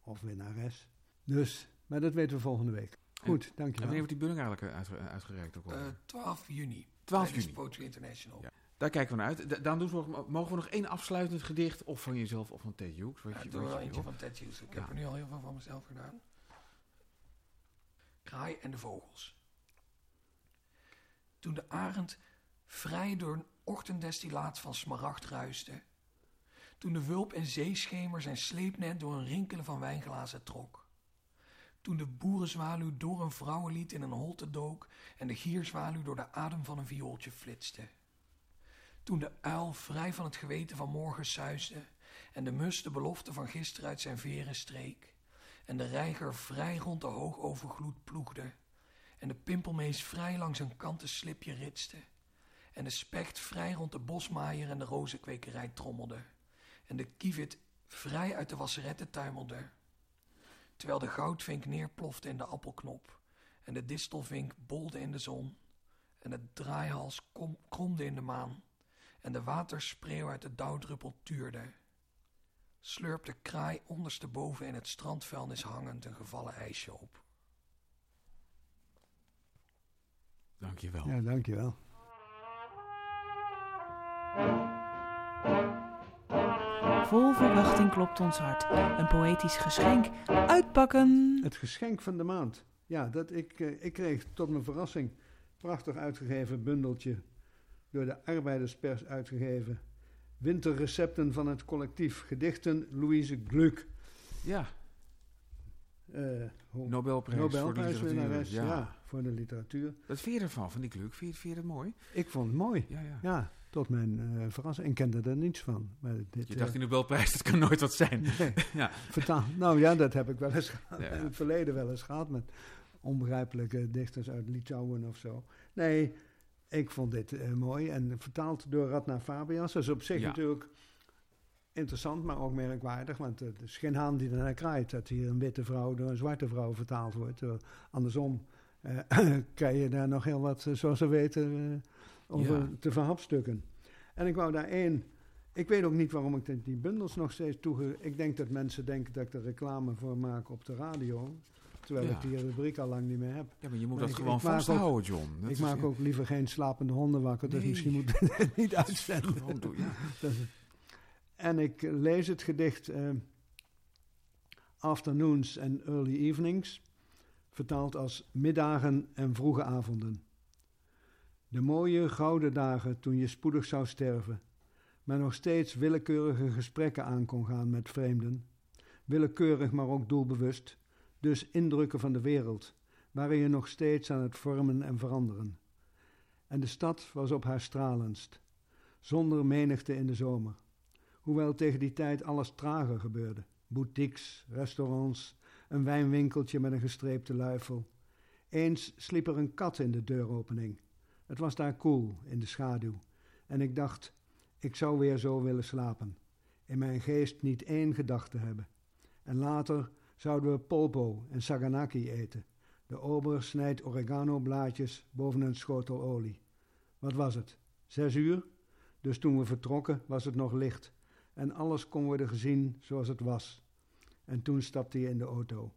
Of winnares. Dus, maar dat weten we volgende week. Goed, en dankjewel. wanneer wordt die bunning eigenlijk eh, uitge- uitgereikt? Ook Eh, alweer? 12 juni. 12 tijdens juni. Poetry International. Ja. Daar kijken we naar uit. Doen we mogen we nog één afsluitend gedicht, of van jezelf of van Ted Hughes. Wat Ja, je, doe wel je eentje van Ted Hughes. Ik Ja. heb er nu al heel veel van mezelf gedaan. Kraai en de vogels. Toen de arend vrij door een ochtenddestillaat van smaragd ruiste. Toen de wulp en zeeschemer zijn sleepnet door een rinkelen van wijnglazen trok. Toen de boerenzwaluw door een vrouwenlied in een holte dook en de gierzwaluw door de adem van een viooltje flitste. Toen de uil vrij van het geweten van morgen suisde en de mus de belofte van gisteren uit zijn veren streek. En de reiger vrij rond de hoogovergloed ploegde. En de pimpelmees vrij langs een kanten slipje ritste. En de specht vrij rond de bosmaaier en de rozenkwekerij trommelde. En de kievit vrij uit de wasseretten tuimelde. Terwijl de goudvink neerplofte in de appelknop. En de distelvink bolde in de zon. En de draaihals kom, kromde in de maan. En de waterspreeuw uit de dauwdruppel tuurde slurpt de kraai ondersteboven in het strandvuilnis hangend een gevallen ijsje op. Dankjewel. Ja, dankjewel. Vol verwachting klopt ons hart. Een poëtisch geschenk. Uitpakken! Het geschenk van de maand. Ja, dat ik, eh, ik kreeg tot mijn verrassing prachtig uitgegeven bundeltje. Door de arbeiderspers uitgegeven. Winterrecepten van het collectief. Gedichten Louise Gluck. Ja, Eh, hoe- Nobelprijs, voor de literatuur. ja. Ja. voor de literatuur. Wat vind je ervan, van die kluk? Vind je, vind je het mooi? Ik vond het mooi. Ja, ja. Ja, tot mijn eh, verrassing. Ik kende er niets van. Maar dit, Je eh, dacht die Nobelprijs, dat kan nooit wat zijn. nee, Ja. vertaal. Nou ja, dat heb ik wel eens gehad. Ja. In het verleden wel eens gehad met onbegrijpelijke dichters uit Litouwen of zo. Nee, ik vond dit eh, mooi. En vertaald door Radna Fabians. Dat is op zich Ja. natuurlijk interessant, maar ook merkwaardig. Want het is geen haan die ernaar kraait dat hier een witte vrouw door een zwarte vrouw vertaald wordt. Andersom eh, kan je daar nog heel wat, zoals we weten, over Ja. te verhapstukken. En ik wou daar één... Ik weet ook niet waarom ik die- bundels nog steeds toege... Ik denk dat mensen denken dat ik er reclame voor maak op de radio. Terwijl Ja. ik die rubriek al lang niet meer heb. Ja, maar je moet Maar dat ik- gewoon ik ook- vasthouden, John. Dat ik maak ook liever geen slapende honden wakker. Dus Nee. misschien moet ik het niet uitzenden. Gewoon doen, ja. Dat is het. En ik lees het gedicht eh, Afternoons and Early Evenings, vertaald als middagen en vroege avonden. De mooie gouden dagen toen je spoedig zou sterven, maar nog steeds willekeurige gesprekken aan kon gaan met vreemden. Willekeurig, maar ook doelbewust, dus indrukken van de wereld, waren je nog steeds aan het vormen en veranderen. En de stad was op haar stralendst, zonder menigte in de zomer. Hoewel tegen die tijd alles trager gebeurde. Boutiques, restaurants, een wijnwinkeltje met een gestreepte luifel. Eens sliep er een kat in de deuropening. Het was daar koel, in de schaduw. En ik dacht, ik zou weer zo willen slapen. In mijn geest niet één gedachte hebben. En later zouden we polpo en saganaki eten. De ober snijdt oregano-blaadjes boven een schotel olie. Wat was het? Zes uur? Dus toen we vertrokken was het nog licht en alles kon worden gezien zoals het was. En toen stapte je in de auto.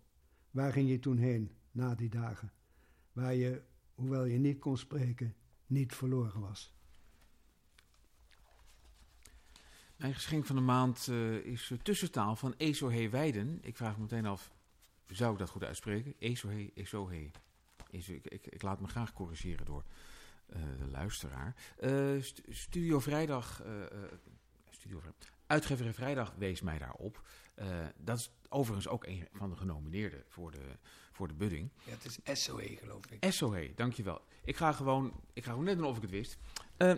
Waar ging je toen heen, na die dagen? Waar je, hoewel je niet kon spreken, niet verloren was. Mijn geschenk van de maand eh, is uh, tussentaal van Ezohe Weiden. Ik vraag me meteen af, zou ik dat goed uitspreken? Ezohe, Ezohe. Ezo, ik, ik, ik laat me graag corrigeren door uh, de luisteraar. Uh, st Studio Vrijdag, uh, Studio Vrijdag, Uitgeverij Vrijdag wees mij daarop. Eh, dat is overigens ook een van de genomineerden voor de, voor de budding. Ja, het is SOE, geloof ik. SOE, dankjewel. Ik ga gewoon, ik ga gewoon net doen of ik het wist. Eh,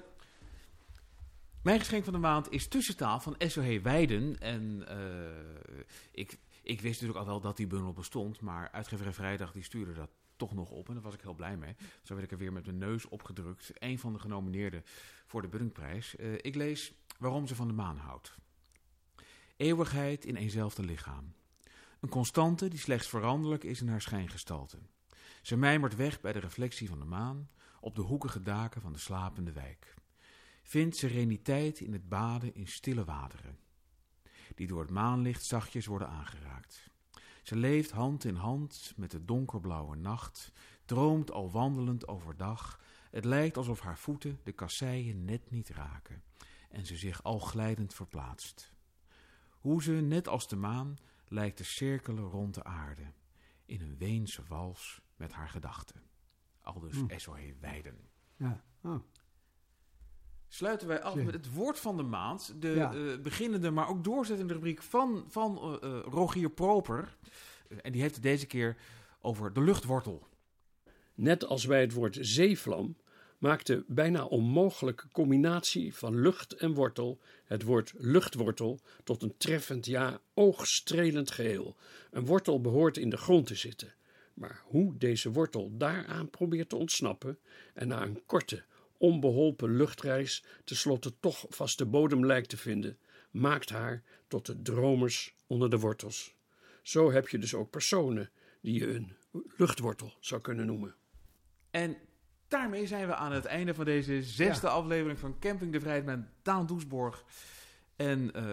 mijn geschenk van de maand is tussentaal van SOE Weiden. En eh, ik, ik wist natuurlijk al wel dat die bundel bestond, maar uitgeverij Vrijdag die stuurde dat toch nog op. En daar was ik heel blij mee. Zo werd ik er weer met mijn neus opgedrukt. Een van de genomineerden voor de Buddingprijs. Eh, ik lees Waarom ze van de maan houdt. Eeuwigheid in eenzelfde lichaam. Een constante die slechts veranderlijk is in haar schijngestalte. Ze mijmert weg bij de reflectie van de maan op de hoekige daken van de slapende wijk. Vindt sereniteit in het baden in stille wateren, die door het maanlicht zachtjes worden aangeraakt. Ze leeft hand in hand met de donkerblauwe nacht, droomt al wandelend overdag. Het lijkt alsof haar voeten de kasseien net niet raken en ze zich al glijdend verplaatst. Hoe ze, net als de maan, lijkt te cirkelen rond de aarde, in een Weense wals met haar gedachten. Aldus Hm. SOE Weiden. Ja. Oh. Sluiten wij af met het woord van de maand. De Ja. eh, beginnende, maar ook doorzettende rubriek van, van eh, eh, Rogier Proper. En die heeft het deze keer over de luchtwortel. Net als bij het woord zeevlam maakt de bijna onmogelijke combinatie van lucht en wortel het woord luchtwortel tot een treffend, ja, oogstrelend geheel. Een wortel behoort in de grond te zitten. Maar hoe deze wortel daaraan probeert te ontsnappen en na een korte, onbeholpen luchtreis tenslotte toch vaste bodem lijkt te vinden, maakt haar tot de dromers onder de wortels. Zo heb je dus ook personen die je een luchtwortel zou kunnen noemen. En daarmee zijn we aan het einde van deze zesde aflevering van Camping de Vrijheid met Daan Doesborg. En eh,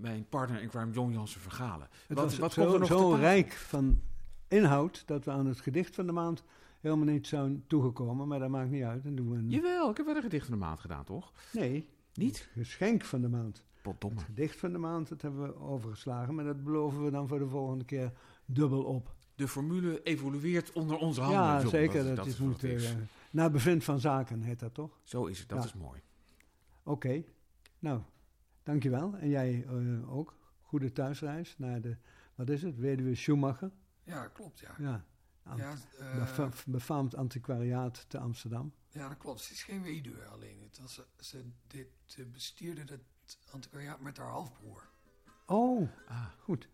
mijn partner in crime John Jansen Vergalen. Het Wat- was wat zo, komt er nog zo te pas? rijk van inhoud dat we aan het gedicht van de maand helemaal niet zijn toegekomen. Maar dat maakt niet uit. Dan doen we een... Jawel, ik heb wel een gedicht van de maand gedaan, toch? Nee, Niet? het geschenk van de maand. Potdomme. Het gedicht van de maand, dat hebben we overgeslagen. Maar dat beloven we dan voor de volgende keer dubbel op. De formule evolueert onder onze handen. ja, John. zeker. Dat, Dat, is moet, het eh, naar bevind van zaken heet dat toch? Zo is het, dat Ja. is mooi. Oké, nou, dankjewel. En jij eh, ook. Goede thuisreis naar de, wat is het, Weduwe Schumacher. Ja, klopt, ja. Ja, Ant- Ja, eh, befa- befaamd antiquariaat te Amsterdam. ja, dat klopt. Ze is geen weduwe alleen. Het was, ze dit, ze bestuurde het antiquariaat met haar halfbroer. Oh, Ah, goed.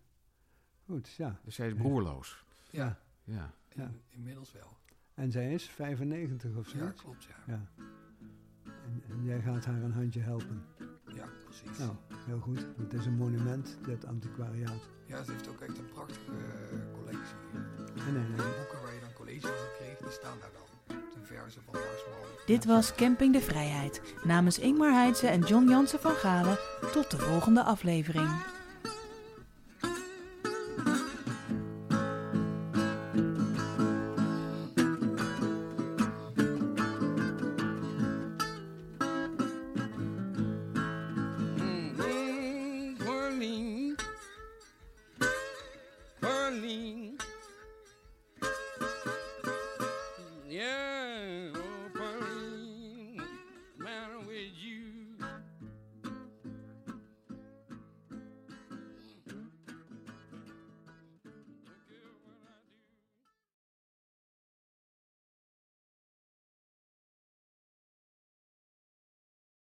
Goed, ja. dus zij is broerloos. Ja, Ja. in- Ja. inmiddels wel. En zij is 95 of Ja, zoiets. klopt, ja. Ja. En, en jij gaat haar een handje helpen. Ja, precies. Nou, heel goed. Het is een monument, dit antiquariaat. Ja, ze heeft ook echt een prachtige eh, collectie. Nee, nee, nee. De boeken waar je dan college over kreeg, die staan daar dan. De verzen van Marsman. Dit was Camping de Vrijheid. Namens Ingmar Heitse en John Jansen van Galen. Tot de volgende aflevering.